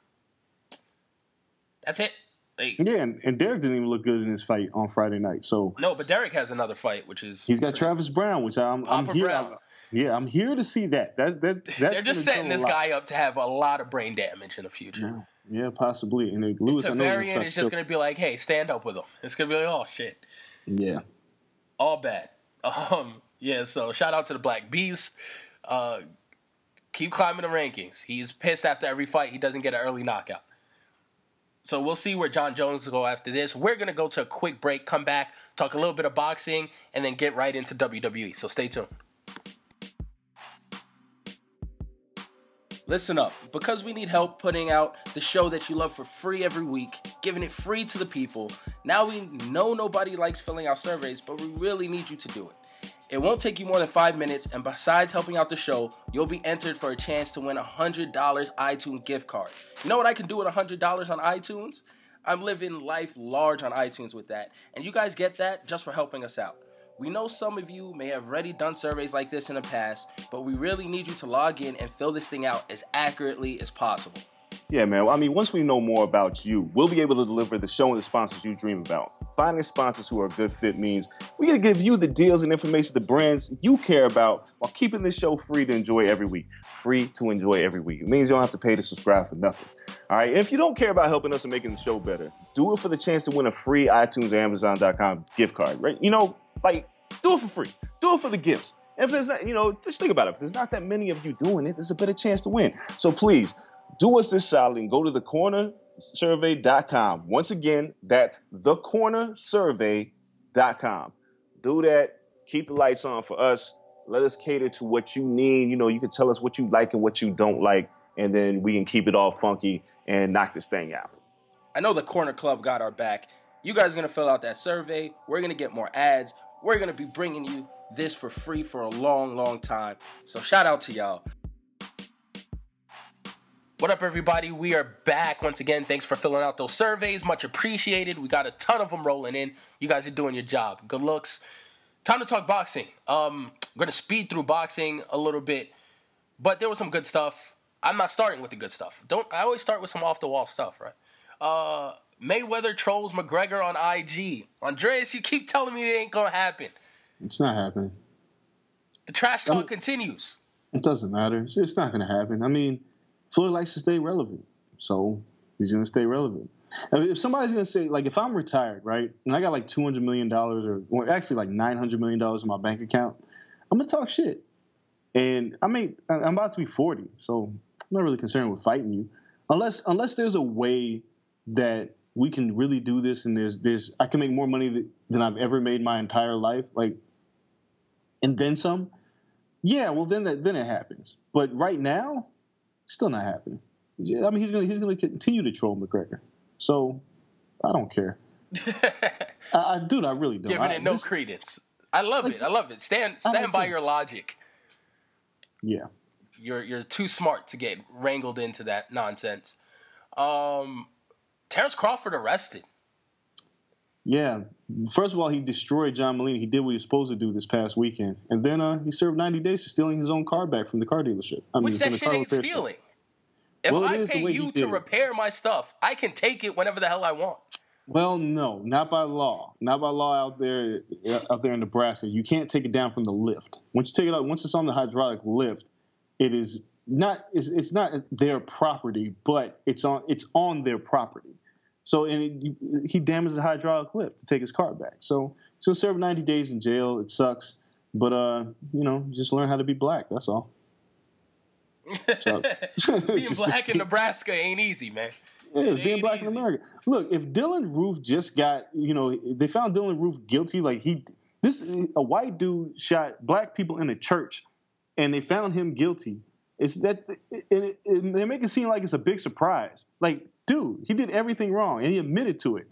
that's it. Like, yeah, and, and, Derrick didn't even look good in his fight on Friday night. So no, but Derrick has another fight, which is he's got. Travis Browne, which I'm, I'm here. I'm, yeah, I'm here to see that. That that they're just setting this guy up to have a lot of brain damage in the future. Yeah, possibly. And then Lewis, I know, Tarverdyan is to just gonna be like, "Hey, stand up with him." It's gonna be like, "Oh shit." Yeah. all bad. Um, yeah, so shout out to the Black Beast. Uh, keep climbing the rankings. He's pissed after every fight he doesn't get an early knockout. So we'll see where Jon Jones will go after this. We're gonna go to a quick break, come back, talk a little bit of boxing, and then get right into WWE. So stay tuned. Listen up, because we need help putting out the show that you love for free every week, giving it free to the people. Now we know nobody likes filling out surveys, but we really need you to do it. It won't take you more than five minutes, and besides helping out the show, you'll be entered for a chance to win a $100 iTunes gift card. You know what I can do with $100 on iTunes? I'm living life large on iTunes with that, and you guys get that just for helping us out. We know some of you may have already done surveys like this in the past, but we really need you to log in and fill this thing out as accurately as possible. Yeah, man. I mean, once we know more about you, we'll be able to deliver the show and the sponsors you dream about. Finding sponsors who are a good fit means we gotta give you the deals and information the brands you care about while keeping this show free to enjoy every week. Free to enjoy every week. It means you don't have to pay to subscribe for nothing. All right. And if you don't care about helping us and making the show better, do it for the chance to win a free iTunes or Amazon.com gift card, right? You know, like, do it for free. Do it for the gifts. And if there's not, you know, just think about it. If there's not that many of you doing it, there's a better chance to win. So please do us this solid and go to thecornersurvey.com. Once again, that's thecornersurvey.com. Do that. Keep the lights on for us. Let us cater to what you need. You know, you can tell us what you like and what you don't like, and then we can keep it all funky and knock this thing out. I know the Corner Club got our back. You guys are going to fill out that survey. We're going to get more ads. We're going to be bringing you this for free for a long, long time. So shout out to y'all. What up, everybody? We are back once again. Thanks for filling out those surveys. Much appreciated. We got a ton of them rolling in. You guys are doing your job. Good looks. Time to talk boxing. Um, I'm going to speed through boxing a little bit, but there was some good stuff. I'm not starting with the good stuff. Don't I always start with some off the wall stuff, right? Uh, Mayweather trolls McGregor on IG. Andreas, you keep telling me it ain't gonna happen. It's not happening. The trash talk Um, continues. It doesn't matter. It's, it's not going to happen. I mean, Floyd likes to stay relevant, so he's going to stay relevant. If somebody's going to say, like, if I'm retired, right, and I got like $200 million or, or actually like $900 million in my bank account, I'm going to talk shit. And I mean, I'm about to be 40, so I'm not really concerned with fighting you, unless unless there's a way that we can really do this, and there's there's I can make more money th- than I've ever made my entire life, like, and then some. Yeah, well then that then it happens. But right now, still not happening. I mean he's gonna he's gonna continue to troll McGregor. So I don't care. I, I dude, I really don't. Giving I- it no this- credence. I love it. I love it. Stand stand by care. your logic. Yeah. You're you're too smart to get wrangled into that nonsense. Um, Terrence Crawford arrested. Yeah. First of all, he destroyed John Molina. He did what he was supposed to do this past weekend, and then uh, he served 90 days for stealing his own car back from the car dealership. I Which from that shit ain't stealing. If Well, I pay you to repair my stuff, I can take it whenever the hell I want. Well, no, not by law. Not by law out there out there in Nebraska. You can't take it down from the lift. Once you take it out, once it's on the hydraulic lift, it is not it's, it's not their property, but it's on it's on their property. So and it, he damaged the hydraulic lift to take his car back. So he's gonna serve 90 days in jail. It sucks, but uh, you know, just learn how to be black. That's all. So- Being black in Nebraska ain't easy, man. Yeah, it's being black in. America. Look, if Dylann Roof just got, you know, they found Dylann Roof guilty, like he, this, a white dude shot black people in a church, and they found him guilty. It's that it, it- they make it seem like it's a big surprise. Like, dude, he did everything wrong, and he admitted to it.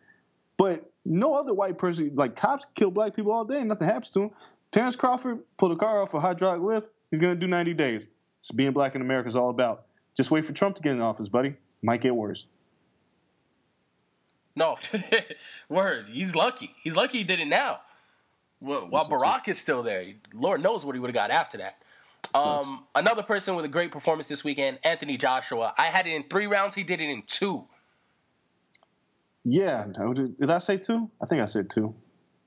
But no other white person, like cops, kill black people all day, and nothing happens to him. Terrence Crawford pulled a car off a hydraulic lift. He's gonna do 90 days. It's being black in America is all about. Just wait for Trump to get in office, buddy. Might get worse. No, word. He's lucky. He's lucky he did it now. While Barack is still there, Lord knows what he would have got after that. Um, another person with a great performance this weekend, Anthony Joshua. I had it in three rounds. He did it in two. Yeah, no, did, did I say two? I think I said two.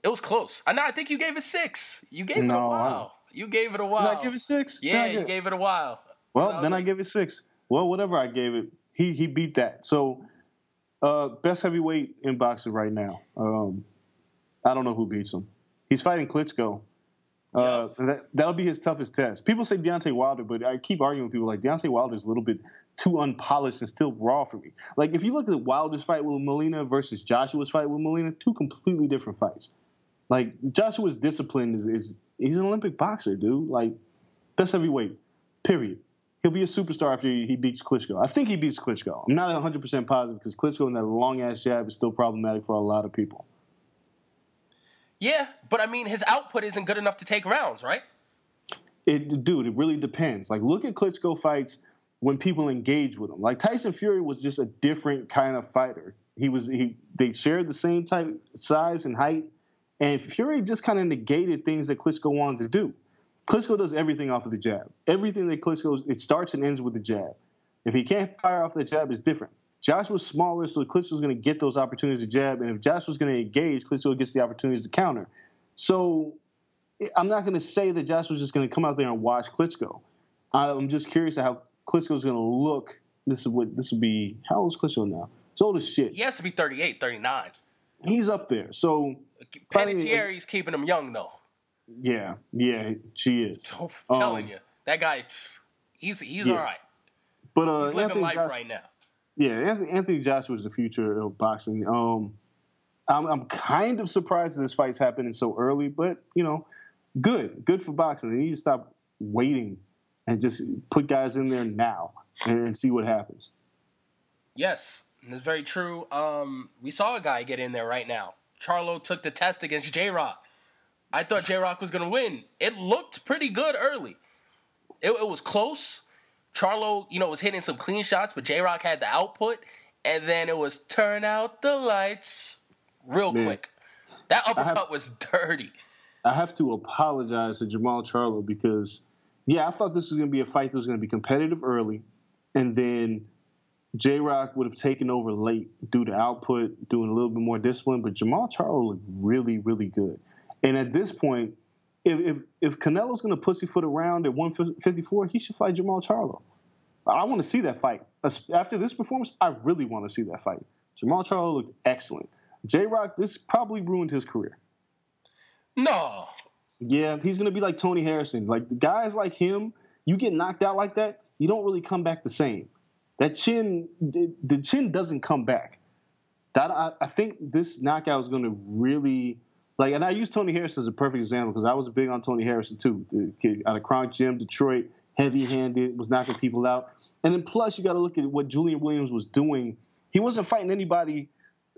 It was close. I know. I think you gave it six. You gave it a No, I- while. You gave it a while. Did I give it six? Yeah, you give- gave it a while. Well, I then I like- give it six. Well, whatever I gave it, he he beat that. So uh, best heavyweight in boxing right now. Um, I don't know who beats him. He's fighting Klitschko. Uh, that, that'll be his toughest test. People say Deontay Wilder, but I keep arguing with people like Deontay Wilder is a little bit too unpolished and still raw for me. Like if you look at Wilder's fight with Molina versus Joshua's fight with Molina, two completely different fights. Like Joshua's discipline is, is he's an Olympic boxer, dude. Like best heavyweight, period. He'll be a superstar after he beats Klitschko. I think he beats Klitschko. I'm not 100% positive because Klitschko and that long ass jab is still problematic for a lot of people. Yeah, but I mean, his output isn't good enough to take rounds, right? It, dude, it really depends. Like, look at Klitschko fights when people engage with him. Like Tyson Fury was just a different kind of fighter. He was he they shared the same type size and height, and Fury just kind of negated things that Klitschko wanted to do. Klitschko does everything off of the jab. Everything that Klitschko it starts and ends with the jab. If he can't fire off the jab, it's different. Josh was smaller, so Klitschko's going to get those opportunities to jab, and if Josh was going to engage, Klitschko gets the opportunities to counter. So I'm not going to say that Josh was just going to come out there and watch Klitschko. I'm just curious how Klitschko's going to look. This is what this would be. How old is Klitschko now? He's old as shit. He has to be 38, 39. He's up there. So Panettiere's keeping him young though. Yeah, yeah, she is. I'm telling um, you, that guy, he's he's yeah. all right. But uh, he's living life Josh, right now. Yeah, Anthony, Anthony Joshua is the future of boxing. Um, I'm, I'm kind of surprised this fight's happening so early, but you know, good, good for boxing. They need to stop waiting and just put guys in there now and, see what happens. Yes, that's very true. Um, we saw a guy get in there right now. Charlo took the test against J Rock. I thought J Rock was going to win. It looked pretty good early. It, it, was close. Charlo, you know, was hitting some clean shots, but J Rock had the output. And then it was turn out the lights real Man, quick. That uppercut have, was dirty. I have to apologize to Jermall Charlo because yeah, I thought this was going to be a fight that was going to be competitive early, and then J Rock would have taken over late due to output, doing a little bit more discipline. But Jermall Charlo looked really, really good. And at this point, if if, if Canelo's going to pussyfoot around at 154, he should fight Jermall Charlo. I want to see that fight. After this performance, I really want to see that fight. Jermall Charlo looked excellent. J Rock, this probably ruined his career. No, yeah, he's gonna be like Tony Harrison. Like the guys like him, you get knocked out like that, you don't really come back the same. That chin, the chin doesn't come back. That I, I think this knockout is gonna really like, and I use Tony Harrison as a perfect example because I was big on Tony Harrison too. The kid out of Kronk Gym, Detroit, heavy-handed, was knocking people out. And then plus, you got to look at what Julian Williams was doing. He wasn't fighting anybody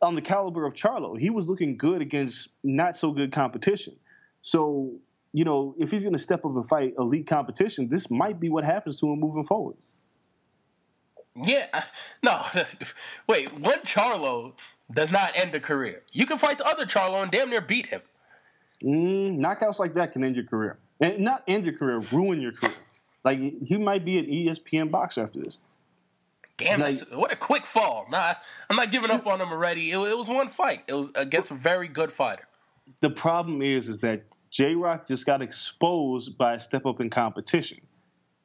on the caliber of Charlo. He was looking good against not so good competition. So, you know, if he's going to step up and fight elite competition, this might be what happens to him moving forward. Yeah, no, wait. One Charlo does not end a career. You can fight the other Charlo and damn near beat him. Mm, knockouts like that can end your career, and not end your career, ruin your career. Like he might be an ESPN boxer after this. Damn, like, what a quick fall! Nah, I'm not giving up on him already. It, it was one fight. It was against a very good fighter the problem is, is that J Rock just got exposed by a step up in competition.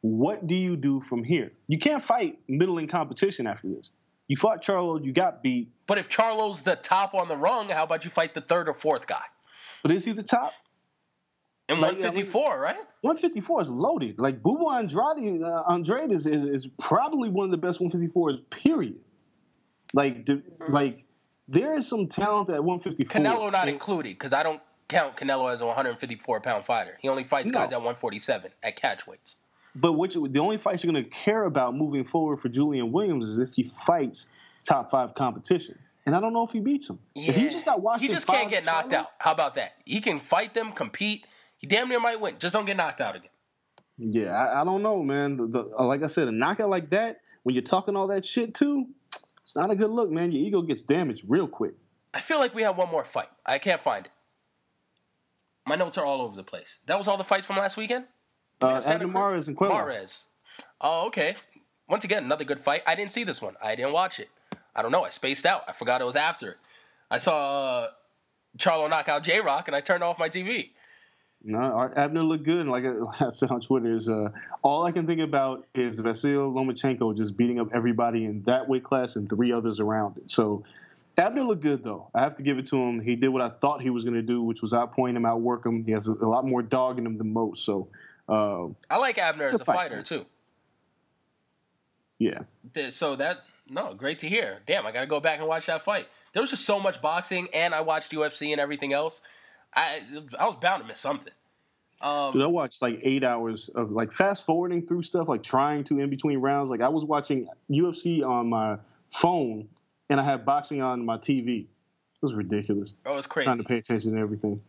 What do you do from here? You can't fight middle in competition after this. You fought Charlo, you got beat. But if Charlo's the top on the rung, how about you fight the third or fourth guy? But is he the top? In like, 154, I mean, right? 154 is loaded. Like Boo Boo Andrade, uh, Andrade is, is, is probably one of the best 154s. Period. Like, mm-hmm. like there is some talent at 154. Canelo not and, included because I don't count Canelo as a 154 pound fighter. He only fights no. guys at 147 at catch weights. But what you, the only fights you're going to care about moving forward for Julian Williams is if he fights top five competition. And I don't know if he beats him. Yeah. If he just got watched, he just can't get knocked out. How about that? He can fight them, compete. He damn near might win. Just don't get knocked out again. Yeah, I, I don't know, man. The, the, uh, like I said, a knockout like that, when you're talking all that shit too, it's not a good look, man. Your ego gets damaged real quick. I feel like we have one more fight. I can't find it. My notes are all over the place. That was all the fights from last weekend? Uh, Abner Mares and. Mares. Oh, okay. Once again, another good fight. I didn't see this one. I didn't watch it. I don't know. I spaced out. I forgot it was after it. I saw uh, Charlo knock out J Rock, and I turned off my TV. No, Abner looked good. And like I said on Twitter, is uh, all I can think about is Vasyl Lomachenko just beating up everybody in that weight class and three others around it. So Abner looked good though. I have to give it to him. He did what I thought he was going to do, which was outpoint him, outwork him. He has a, lot more dog in him than most. So uh, I like Abner as a fighter too. Yeah. So that no, great to hear. Damn, I got to go back and watch that fight. There was just so much boxing, and I watched UFC and everything else. I I was bound to miss something. Um, Dude, I watched like eight hours of like fast forwarding through stuff, like trying to in between rounds. Like I was watching UFC on my phone, and I had boxing on my TV. It was ridiculous. Oh, it's crazy. Trying to pay attention to everything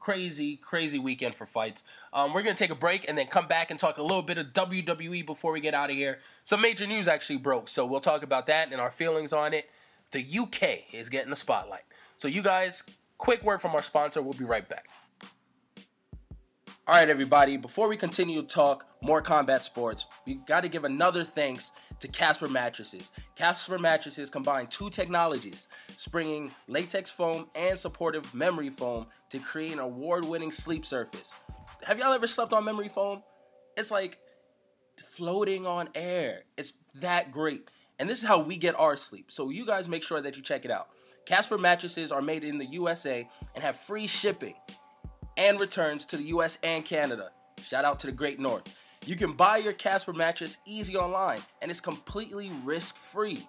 crazy, crazy weekend for fights. Um, we're going to take a break and then come back and talk a little bit of WWE before we get out of here. Some major news actually broke, so we'll talk about that and our feelings on it. The UK is getting the spotlight. So, you guys, quick word from our sponsor. We'll be right back. All right, everybody, before we continue to talk more combat sports, we got to give another thanks to Casper mattresses. Casper mattresses combine two technologies, springing latex foam and supportive memory foam to create an award winning sleep surface. Have y'all ever slept on memory foam? It's like floating on air. It's that great. And this is how we get our sleep. So you guys make sure that you check it out. Casper mattresses are made in the USA and have free shipping and returns to the US and Canada. Shout out to the Great North. You can buy your Casper mattress easy online and it's completely risk free.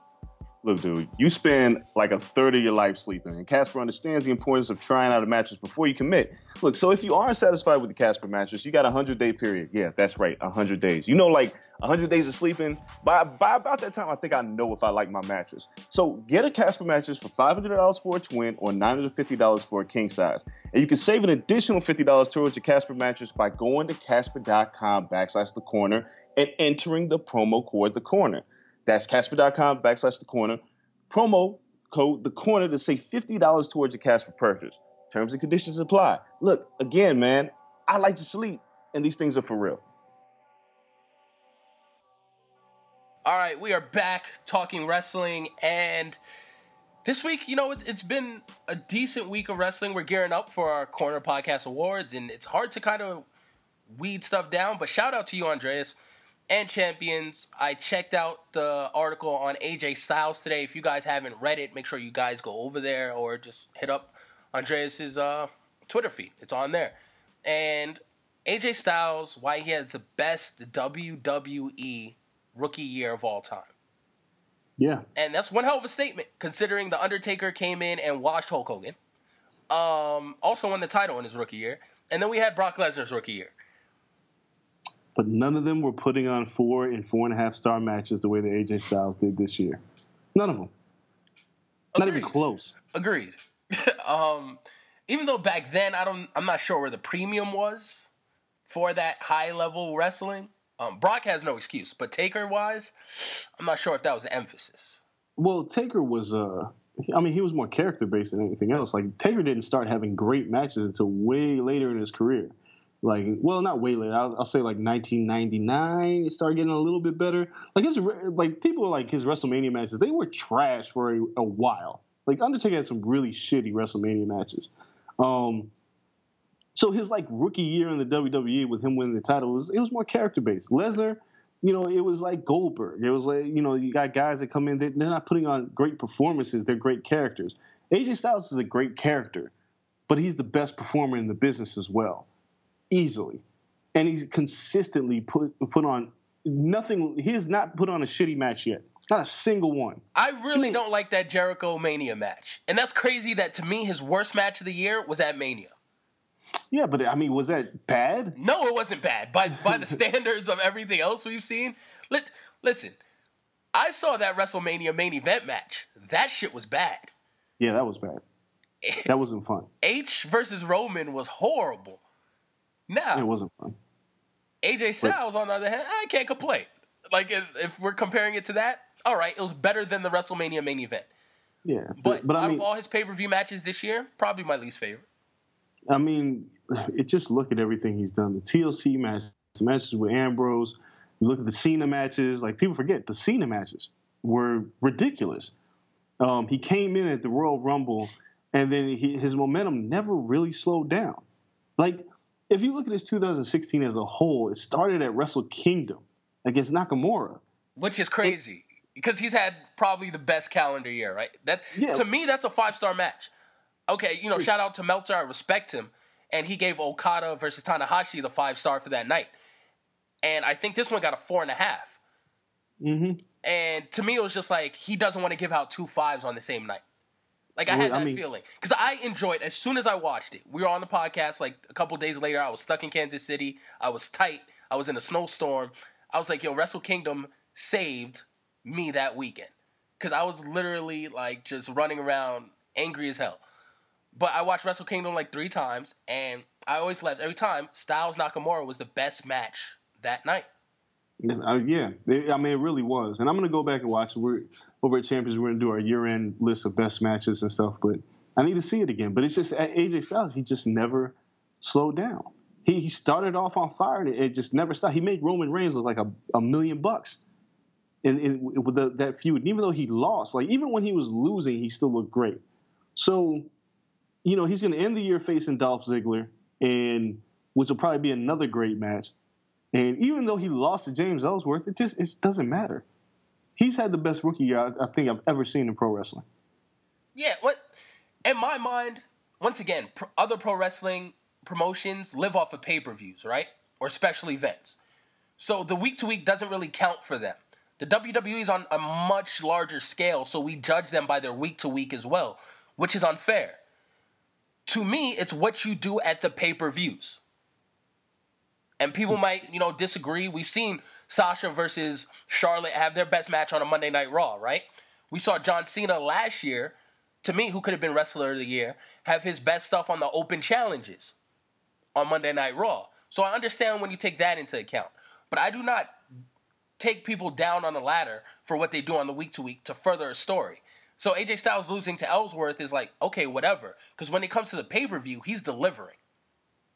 Look, dude, you spend like a third of your life sleeping, and Casper understands the importance of trying out a mattress before you commit. Look, so if you aren't satisfied with the Casper mattress, you got a 100 day period. Yeah, that's right, 100 days. You know, like 100 days of sleeping, by, by about that time, I think I know if I like my mattress. So get a Casper mattress for $500 for a twin or $950 for a king size. And you can save an additional $50 towards your Casper mattress by going to casper.com backslash the corner and entering the promo code the corner. That's Casper.com backslash the corner. Promo code the corner to save $50 towards your Casper purchase. Terms and conditions apply. Look, again, man, I like to sleep, and these things are for real. All right, we are back talking wrestling, and this week, you know, it's been a decent week of wrestling. We're gearing up for our Corner Podcast Awards, and it's hard to kind of weed stuff down, but shout out to you, Andreas and champions. I checked out the article on AJ Styles today. If you guys haven't read it, make sure you guys go over there or just hit up Andreas's uh, Twitter feed. It's on there. And AJ Styles, why he has the best WWE rookie year of all time. Yeah. And that's one hell of a statement, considering The Undertaker came in and washed Hulk Hogan. Um, also won the title in his rookie year. And then we had Brock Lesnar's rookie year but none of them were putting on four and four and a half star matches the way that AJ Styles did this year. None of them. Agreed. Not even close. Agreed. um, even though back then I don't, I'm not sure where the premium was for that high level wrestling. Um, Brock has no excuse, but Taker wise, I'm not sure if that was the emphasis. Well, Taker was, uh, I mean, he was more character based than anything else. Like Taker didn't start having great matches until way later in his career like well not way later. I'll, I'll, say like 1999 it started getting a little bit better. Like his like people like his wrestlemania matches they were trash for a, a while. Like undertaker had some really shitty wrestlemania matches. Um so his like rookie year in the wwe with him winning the title was it was more character based. Lesnar you know it was like goldberg. It was like you know you got guys that come in they're, they're not putting on great performances they're great characters. Aj styles is a great character but he's the best performer in the business as well easily, and he's consistently put put on nothing. He has not put on a shitty match yet. Not a single one. I really I mean, don't like that Jericho Mania match, and that's crazy. That to me, his worst match of the year was at Mania. Yeah, but I mean, was that bad? No, it wasn't bad. By by the standards of everything else we've seen, let listen. I saw that WrestleMania main event match. That shit was bad. Yeah, that was bad. That wasn't fun. H versus Roman was horrible. Now it wasn't fun. AJ Styles, but, on the other hand, I can't complain. Like if, if, we're comparing it to that, all right, it was better than the WrestleMania main event. Yeah, but, but out I mean, of all his pay per view matches this year, probably my least favorite. I mean, it just look at everything he's done. The TLC matches, the matches with Ambrose. You look at the Cena matches. Like people forget the Cena matches were ridiculous. Um, he came in at the Royal Rumble, and then he, his momentum never really slowed down. Like if you look at this 2016 as a whole, it started at Wrestle Kingdom against Nakamura, which is crazy it, because he's had probably the best calendar year, right? That yeah. to me, that's a five star match. Okay, you know, shout out to Meltzer, I respect him, and he gave Okada versus Tanahashi the five star for that night, and I think this one got a four and a half. Mm-hmm. And to me, it was just like he doesn't want to give out two fives on the same night. Like I had that I mean, feeling because I enjoyed as soon as I watched it. We were on the podcast like a couple days later. I was stuck in Kansas City. I was tight. I was in a snowstorm. I was like, "Yo, Wrestle Kingdom saved me that weekend," because I was literally like just running around angry as hell. But I watched Wrestle Kingdom like three times, and I always left every time. Styles Nakamura was the best match that night. Uh, yeah, I mean, it really was. And I'm going to go back and watch. We're over at Champions. We're to do our year-end list of best matches and stuff. But I need to see it again. But it's just AJ Styles. He just never slowed down. He, he started off on fire and it, it just never stopped. He made Roman Reigns look like a, a million bucks in, in with the, that feud. And even though he lost, like even when he was losing, he still looked great. So, you know, he's going to end the year facing Dolph Ziggler, and which will probably be another great match. And even though he lost to James Ellsworth, it just it doesn't matter. He's had the best rookie year I, I think I've ever seen in pro wrestling. Yeah, what in my mind, once again, pro, other pro wrestling promotions live off of pay-per-views, right? Or special events. So the week to week doesn't really count for them. The WWE is on a much larger scale, so we judge them by their week to week as well, which is unfair. To me, it's what you do at the pay-per-views. And people might, you know, disagree. We've seen Sasha versus Charlotte have their best match on a Monday Night Raw, right? We saw John Cena last year, to me, who could have been Wrestler of the Year, have his best stuff on the open challenges on Monday Night Raw. So I understand when you take that into account. But I do not take people down on the ladder for what they do on the week to week to further a story. So AJ Styles losing to Ellsworth is like, okay, whatever. Because when it comes to the pay per view, he's delivering.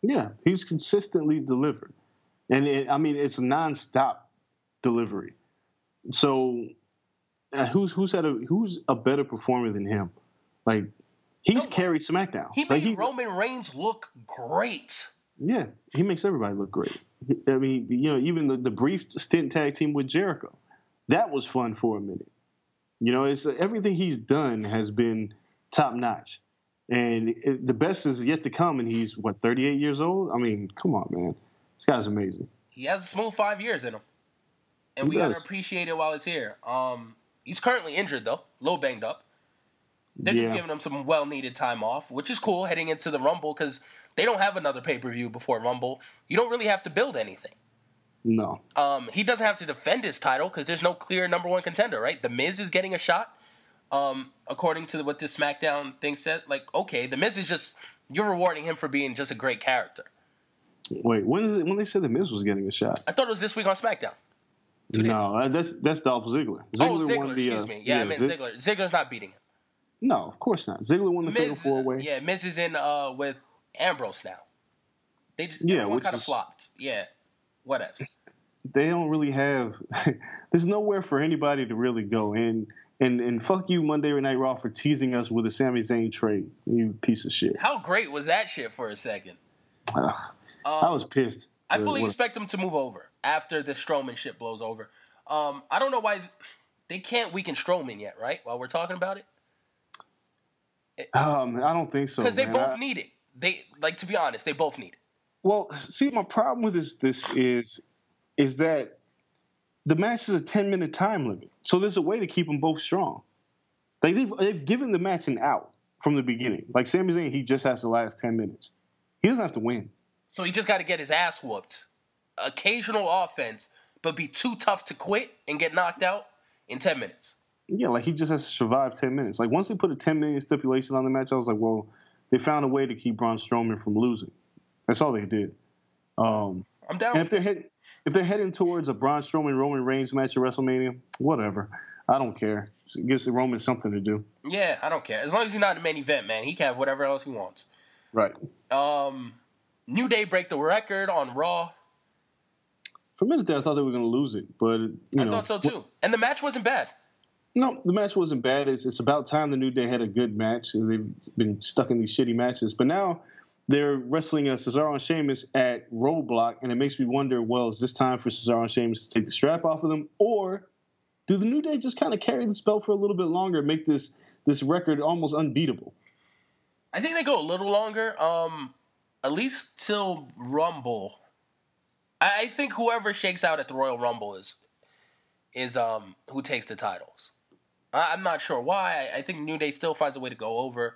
Yeah, he's consistently delivered, and it, I mean it's nonstop delivery. So, uh, who's who's had a who's a better performer than him? Like he's no, carried SmackDown. He like, made Roman Reigns look great. Yeah, he makes everybody look great. I mean, you know, even the, the brief stint tag team with Jericho, that was fun for a minute. You know, it's everything he's done has been top notch and it, the best is yet to come. And he's what 38 years old. I mean, come on, man, this guy's amazing. He has a smooth five years in him, and he we does. gotta appreciate it while it's here. Um, he's currently injured though, a little banged up. They're yeah. just giving him some well needed time off, which is cool heading into the Rumble because they don't have another pay per view before Rumble. You don't really have to build anything. No. Um, he doesn't have to defend his title because there's no clear number one contender, right? The Miz is getting a shot um, according to what this SmackDown thing said, like, okay, the Miz is just you're rewarding him for being just a great character. Wait, when is it? When they said the Miz was getting a shot? I thought it was this week on SmackDown. No, uh, that's that's Dolph Ziggler. Ziggler oh, Ziggler, the, excuse uh, me. Yeah, yeah, I mean Zig- Ziggler. Ziggler's not beating him. No, of course not. Ziggler won the Miz, Fatal Four Way. Yeah, Miz is in uh, with Ambrose now. They just yeah, everyone kind of flopped. Yeah, whatever. They don't really have. there's nowhere for anybody to really go, and and and fuck you, Monday Night Raw, for teasing us with a Sami Zayn trade. You piece of shit. How great was that shit for a second? Uh, um, I was pissed. I fully expect him to move over after the Strowman shit blows over. Um, I don't know why they can't weaken Strowman yet, right? While we're talking about it. Um, I don't think so. Because they both I, need it. They like to be honest, they both need it. Well, see, my problem with this this is is that the match is a 10 minute time limit. So there's a way to keep them both strong. Like they've, they've given the match an out from the beginning. Like Sami Zayn, he just has the last 10 minutes. He doesn't have to win. So he just got to get his ass whooped. Occasional offense, but be too tough to quit and get knocked out in 10 minutes. Yeah, like he just has to survive 10 minutes. Like once they put a 10 minute stipulation on the match, I was like, well, they found a way to keep Braun Strowman from losing. That's all they did. Um, I'm down. And if they're hitting, if they're heading towards a Braun Strowman Roman Reigns match at WrestleMania, whatever. I don't care. It gives Roman something to do. Yeah, I don't care. As long as he's not in the main event, man, he can have whatever else he wants. Right. Um, New Day break the record on Raw. For a minute there, I thought they were going to lose it, but you I know, thought so too. And the match wasn't bad. No, the match wasn't bad. It's, it's about time the New Day had a good match. They've been stuck in these shitty matches, but now they're wrestling a Cesaro and Sheamus at Roadblock, and it makes me wonder: well, is this time for Cesaro and Sheamus to take the strap off of them, or do the New Day just kind of carry the belt for a little bit longer, and make this this record almost unbeatable? I think they go a little longer, um, at least till Rumble. I, think whoever shakes out at the Royal Rumble is is um who takes the titles. I, I'm not sure why. I, I think New Day still finds a way to go over.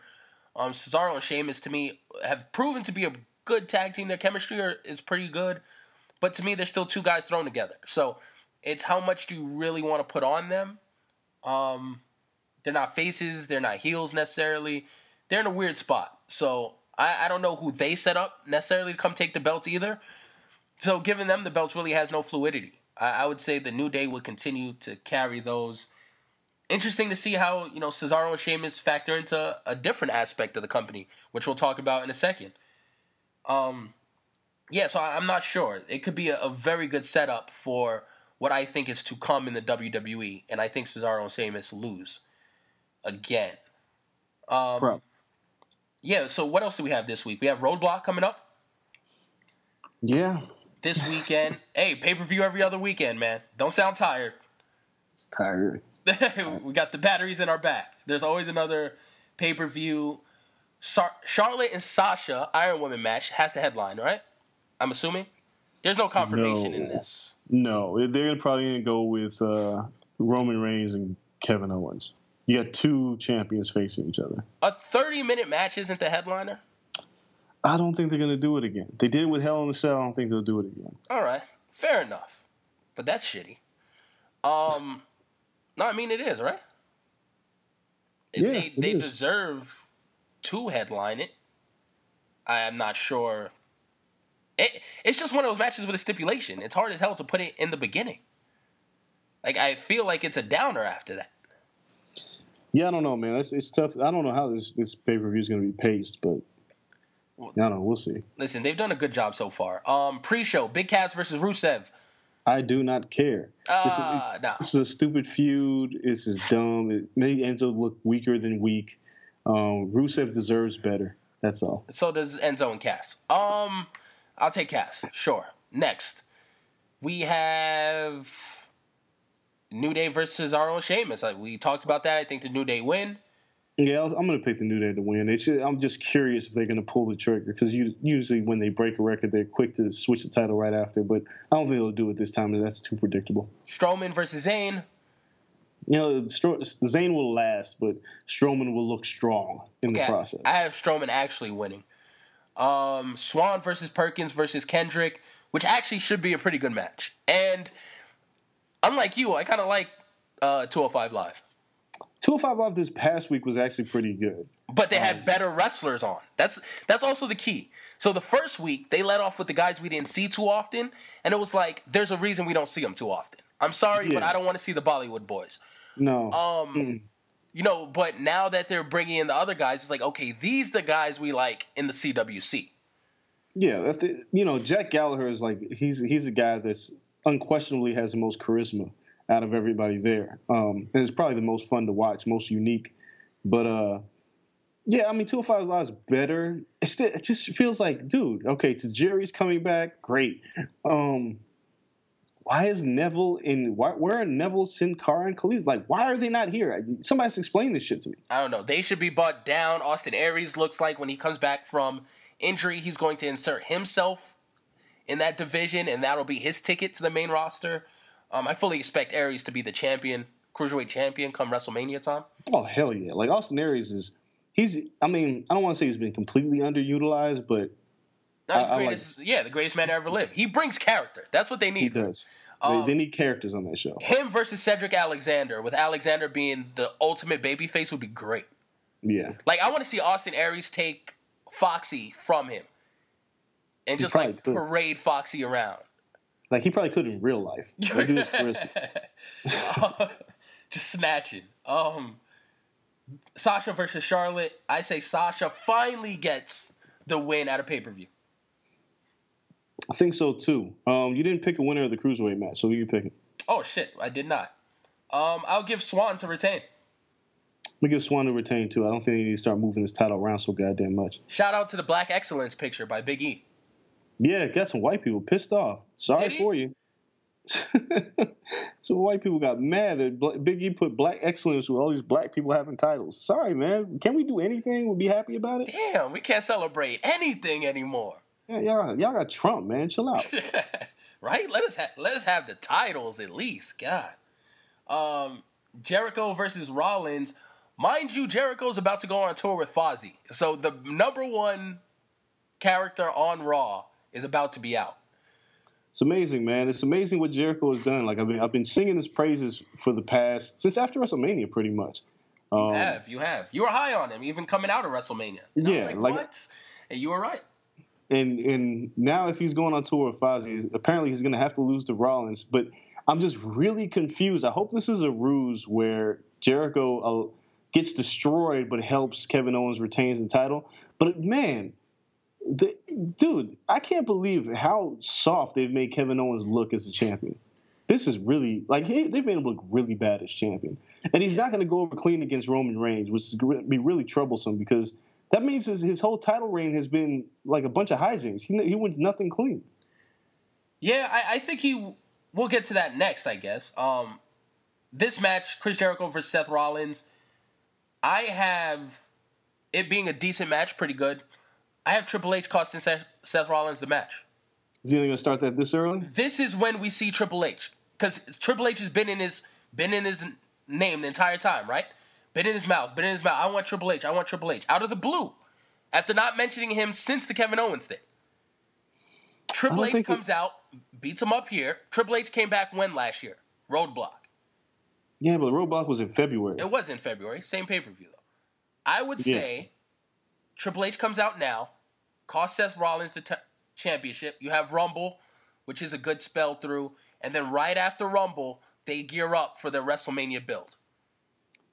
Um, Cesaro and Sheamus to me have proven to be a good tag team. Their chemistry are, is pretty good, but to me, they're still two guys thrown together. So it's how much do you really want to put on them? Um, they're not faces, they're not heels necessarily. They're in a weird spot. So I, I don't know who they set up necessarily to come take the belts either. So giving them the belts really has no fluidity. I, I would say the New Day would continue to carry those interesting to see how you know Cesaro and Sheamus factor into a different aspect of the company, which we'll talk about in a second. Um, yeah, so I'm not sure. It could be a, a very good setup for what I think is to come in the WWE, and I think Cesaro and Sheamus lose again. Um, Bro. Yeah. So what else do we have this week? We have Roadblock coming up Yeah, this weekend. hey, pay per view every other weekend, man. Don't sound tired. it's tired. we got the batteries in our back. There's always another pay per view. Char- Charlotte and Sasha Iron Woman match has the headline, right? I'm assuming. There's no confirmation in this. No, they're probably going to go with uh, Roman Reigns and Kevin Owens. You got two champions facing each other. A 30 minute match isn't the headliner. I don't think they're going to do it again. They did it with Hell in a Cell. I don't think they'll do it again. All right, fair enough. But that's shitty. Um, no, I mean it is right. Yeah, they they is. deserve to headline it. I am not sure. It, it's just one of those matches with a stipulation. It's hard as hell to put it in the beginning. Like I feel like it's a downer after that. Yeah, I don't know, man. It's, it's tough. I don't know how this, this pay per view is going to be paced, but I don't know. We'll see. Listen, they've done a good job so far. Um, pre-show, Big Cass versus Rusev. I do not care. this, is, Uh, no. this is a stupid feud. This is dumb. It made Enzo look weaker than weak. Um, Rusev deserves better. That's all. So does Enzo and Cass. Um, I'll take Cass. Sure. Next, we have New Day versus Cesaro and Sheamus. Like we talked about that. I think the New Day win. Yeah, I'm going to pick the New Day to win. It's just, I'm just curious if they're going to pull the trigger because usually when they break a record, they're quick to switch the title right after. But I don't think they'll do it this time. That's too predictable. Strowman versus Zayn. You know, Stro- Zayn will last, but Strowman will look strong in the process. I have Strowman actually winning. Um, Swann versus Perkins versus Kendrick, which actually should be a pretty good match. And unlike you, I kind of like uh, 205 Live. 205 Live this past week was actually pretty good. but they had better wrestlers on. That's that's also the key. So the first week they let off with the guys we didn't see too often, and it was like there's a reason we don't see them too often. I'm sorry, but I don't want to see the Bollywood boys. No. Um, you know, but now that they're bringing in the other guys, it's like okay, these the guys we like in the CWC. Yeah, that's the, you know Jack Gallagher is like he's he's a guy that's unquestionably has the most charisma out of everybody there, um, and it's probably the most fun to watch, most unique. But uh, yeah, I mean, 205 Live is better. Still, it just feels like, dude, okay, Tajiri's coming back, great. Um, why is Neville in? Why, where are Neville, Sin Cara, and Khalid? Like, why are they not here? Somebody's explain this shit to me. I don't know. They should be bought down. Austin Aries looks like when he comes back from injury, he's going to insert himself in that division, and that'll be his ticket to the main roster. Um, I fully expect Aries to be the champion, cruiserweight champion, come WrestleMania time. Oh hell yeah! Like Austin Aries is he's. I mean, I don't want to say he's been completely underutilized, but Not his I- I like yeah, the greatest man to ever live. He brings character. That's what they need. he does. Um, they, they need characters on that show. Him versus Cedric Alexander, with Alexander being the ultimate babyface, would be great. Yeah, Like I want to see Austin Aries take Foxy from him, and He just like could. parade Foxy around. Like he probably could in real life. Like, do his charisma. just snatching. Um, Sasha versus Charlotte. I say Sasha finally gets the win at a pay per view. I think so too. Um, you didn't pick a winner of the cruiserweight match, so who are you picking? Oh shit, I did not. Um, I'll give Swann to retain. We give Swann to retain too. I don't think they need to start moving this title around so goddamn much. Shout out to the Black Excellence picture by Big E. Yeah, got some white people pissed off. Sorry for you. so white people got mad that Big E put black excellence with all these black people having titles. Sorry, man. Can we do anything? We'll be happy about it. Damn, we can't celebrate anything anymore. Yeah, y'all, y'all got Trump, man. Chill out. right? Let us ha- let us have the titles at least. God. Um, Jericho versus Rollins. Mind you, Jericho's about to go on tour with Fozzy. So the number one character on Raw is about to be out. It's amazing, man. It's amazing what Jericho has done. Like I mean, I've been singing his praises for the past since after WrestleMania, pretty much. Um, you have, you have. You were high on him, even coming out of WrestleMania. And yeah, like, like, what? And you were right. And and now if he's going on tour with Fozzy, apparently he's going to have to lose to Rollins. But I'm just really confused. I hope this is a ruse where Jericho uh, gets destroyed, but helps Kevin Owens retains the title. But man, the, dude, I can't believe how soft they've made Kevin Owens look as a champion. This is really like he, they've made him look really bad as champion, and he's not going to go over clean against Roman Reigns, which is going to be really troublesome because that means his, his whole title reign has been like a bunch of hijinks. He he wins nothing clean. Yeah, I, I think he. We'll get to that next, I guess. Um, this match, Chris Jericho versus Seth Rollins, I have it being a decent match, pretty good. I have Triple H costing Seth, Seth Rollins the match. Is he going to start that this early? This is when we see Triple H because Triple H has been in his been in his name the entire time, right? Been in his mouth, been in his mouth. I want Triple H. I want Triple H. Out of the blue, after not mentioning him since the Kevin Owens thing. Triple H comes it... out, beats him up here. Triple H came back when last year? Roadblock. Yeah, but Roadblock was in February. It was in February. Same pay per view though. I would say yeah. Triple H comes out now cost Seth Rollins the t- championship. You have Rumble, which is a good spell through, and then right after Rumble, they gear up for the WrestleMania build.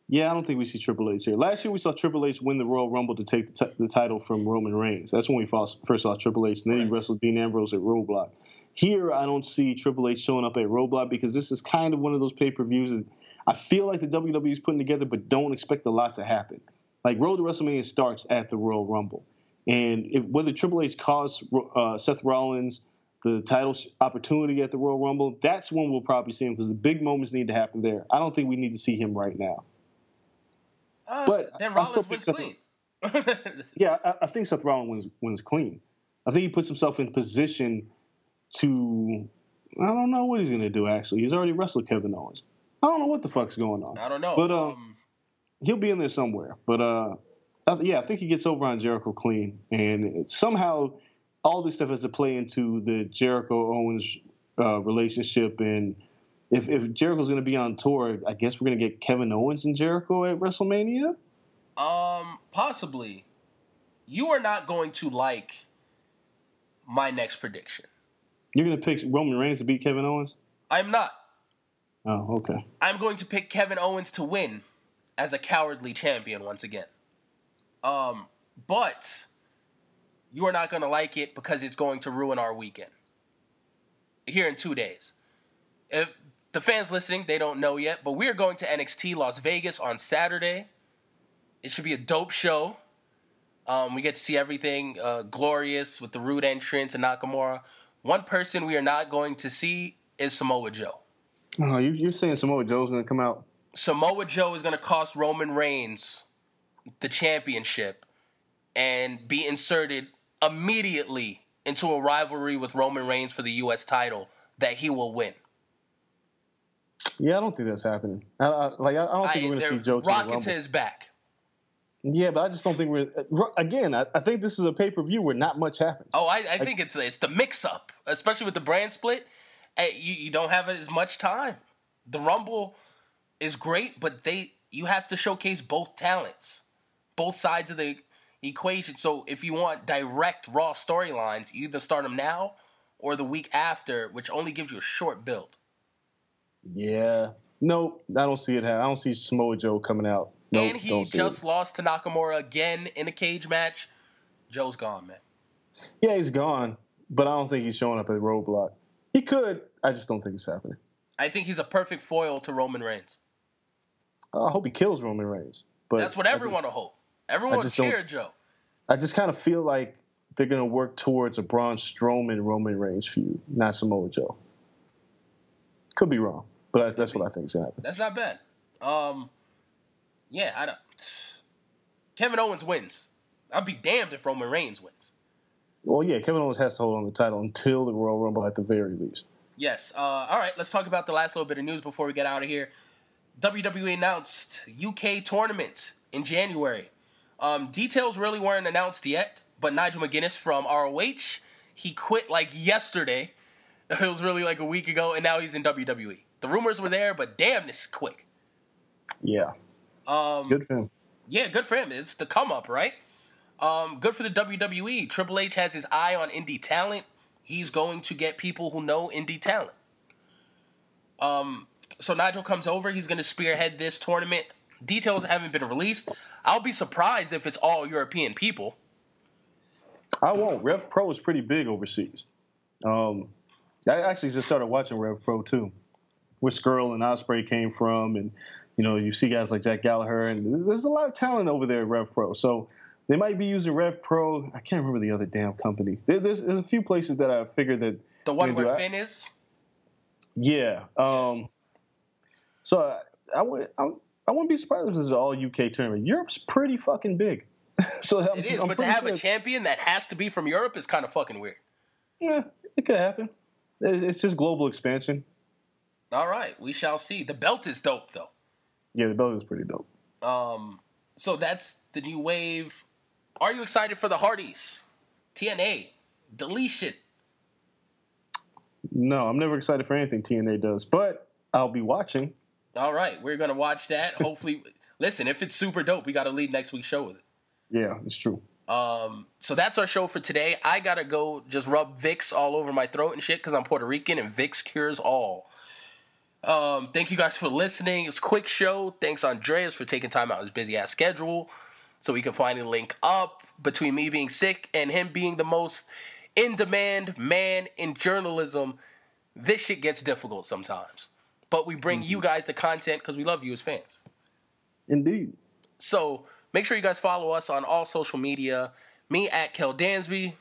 Yeah, I don't think we see Triple H here. Last year, we saw Triple H win the Royal Rumble to take the, t- the title from Roman Reigns. That's when we first saw Triple H, and then right. he wrestled Dean Ambrose at Roadblock. Here, I don't see Triple H showing up at Roadblock because this is kind of one of those pay per views. I feel like the WWE is putting together, but don't expect a lot to happen. Like Road to WrestleMania starts at the Royal Rumble. And if, whether Triple H costs uh, Seth Rollins the title opportunity at the Royal Rumble, that's when we'll probably see him because the big moments need to happen there. I don't think we need to see him right now. Uh, but then Rollins wins Seth, clean. yeah, I, I, think Seth Rollins wins, wins clean. I think he puts himself in position to. I don't know what he's going to do. Actually, he's already wrestled Kevin Owens. I don't know what the fuck's going on. I don't know. But um, um he'll be in there somewhere. But uh, yeah, I think he gets over on Jericho clean, and somehow all this stuff has to play into the Jericho Owens uh, relationship. And if if Jericho's going to be on tour, I guess we're going to get Kevin Owens and Jericho at WrestleMania. Um, possibly. You are not going to like my next prediction. You're going to pick Roman Reigns to beat Kevin Owens? I'm not. Oh, okay. I'm going to pick Kevin Owens to win as a cowardly champion once again. Um, but you are not going to like it because it's going to ruin our weekend here in two days. If the fans listening, they don't know yet, but we are going to NXT Las Vegas on Saturday. It should be a dope show. Um, we get to see everything uh, glorious with the Roode entrance and Nakamura. One person we are not going to see is Samoa Joe. Oh, you, are saying Samoa Joe's going to come out? Samoa Joe is going to cost Roman Reigns the championship and be inserted immediately into a rivalry with Roman Reigns for the U.S. title that he will win. Yeah, I don't think that's happening. I, I like, I don't think I, we're going to see Joe rocket to his back. Yeah, but I just don't think we're. Uh, again, I, I think this is a pay per view where not much happens. Oh, I, I think it's it's the mix up, especially with the brand split. You, you don't have as much time. The Rumble is great, but they you have to showcase both talents both sides of the equation. So if you want direct raw storylines, you either start them now or the week after, which only gives you a short build. Yeah. No, I don't see it. Happen. I don't see Samoa Joe coming out. And he just lost to Nakamura again in a cage match. Joe's gone, man. Yeah, he's gone, but I don't think he's showing up at Roadblock. He could. I just don't think it's happening. I think he's a perfect foil to Roman Reigns. I hope he kills Roman Reigns. But That's what everyone just- will hope. Everyone will cheer Joe. I just kind of feel like they're going to work towards a Braun Strowman Roman Reigns feud, not Samoa Joe. Could be wrong, but that's, that's what I think is going to happen. That's not bad. Um, yeah, I don't. Kevin Owens wins. I'd be damned if Roman Reigns wins. Well, yeah, Kevin Owens has to hold on the title until the Royal Rumble at the very least. Yes. Uh, all right, let's talk about the last little bit of news before we get out of here. WWE announced UK tournament in January. Um, details really weren't announced yet, but Nigel McGuinness from ROH, he quit like yesterday. It was really like a week ago, and now he's in WWE. The rumors were there, but damn, this is quick. Yeah, Um, good for him. Yeah, good for him. It's the come up, right? Um, good for the WWE. Triple H has his eye on indie talent. He's going to get people who know indie talent. Um, so Nigel comes over. He's going to spearhead this tournament. Details haven't been released. I'll be surprised if it's all European people. I won't. Rev Pro is pretty big overseas. Um, I actually just started watching Rev Pro too, where Scurll and Ospreay came from, and you know you see guys like Jack Gallagher, and there's a lot of talent over there at Rev Pro. So they might be using Rev Pro. I can't remember the other damn company. There, there's, there's a few places that I figured that The one where I- Finn is. Yeah. Um, so I, I would I, I wouldn't be surprised if this is all UK tournament. Europe's pretty fucking big. so I'm, It is, I'm but to have a champion that has to be from Europe is kind of fucking weird. Yeah, it could happen. It's just global expansion. All right, we shall see. The belt is dope though. Yeah, the belt is pretty dope. Um, so that's the new wave. Are you excited for the Hardys? TNA, deletion. No, I'm never excited for anything TNA does, but I'll be watching. All right, we're gonna watch that. Hopefully, listen. If it's super dope, we got to lead next week's show with it. Yeah, it's true. Um, so that's our show for today. I gotta go just rub Vicks all over my throat and shit because I'm Puerto Rican and Vicks cures all. Um, thank you guys for listening. It's quick show. Thanks Andreas for taking time out of his busy ass schedule so we can finally link up between me being sick and him being the most in demand man in journalism. This shit gets difficult sometimes, but we bring you guys the content because we love you as fans. Indeed. So make sure you guys follow us on all social media. Me at Kel Dansby,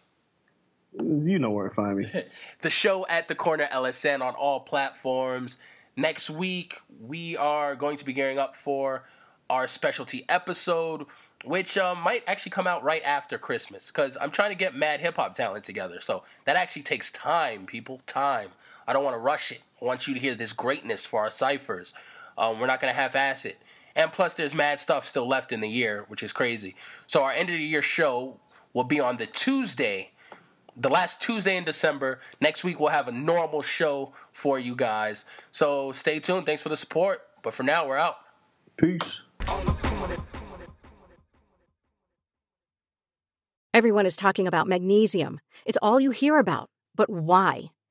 You know where to find me. the show at the corner LSN on all platforms. Next week we are going to be gearing up for our specialty episode, which um, might actually come out right after Christmas because I'm trying to get mad hip hop talent together. So that actually takes time, people. Time. I don't want to rush it. I want you to hear this greatness for our ciphers. Um, we're not going to half ass it. And plus, there's mad stuff still left in the year, which is crazy. So our end of the year show will be on the Tuesday the last Tuesday in December. Next week we'll have a normal show for you guys. So stay tuned. Thanks for the support. But for now, we're out. Peace. Everyone is talking about magnesium. It's all you hear about. But why?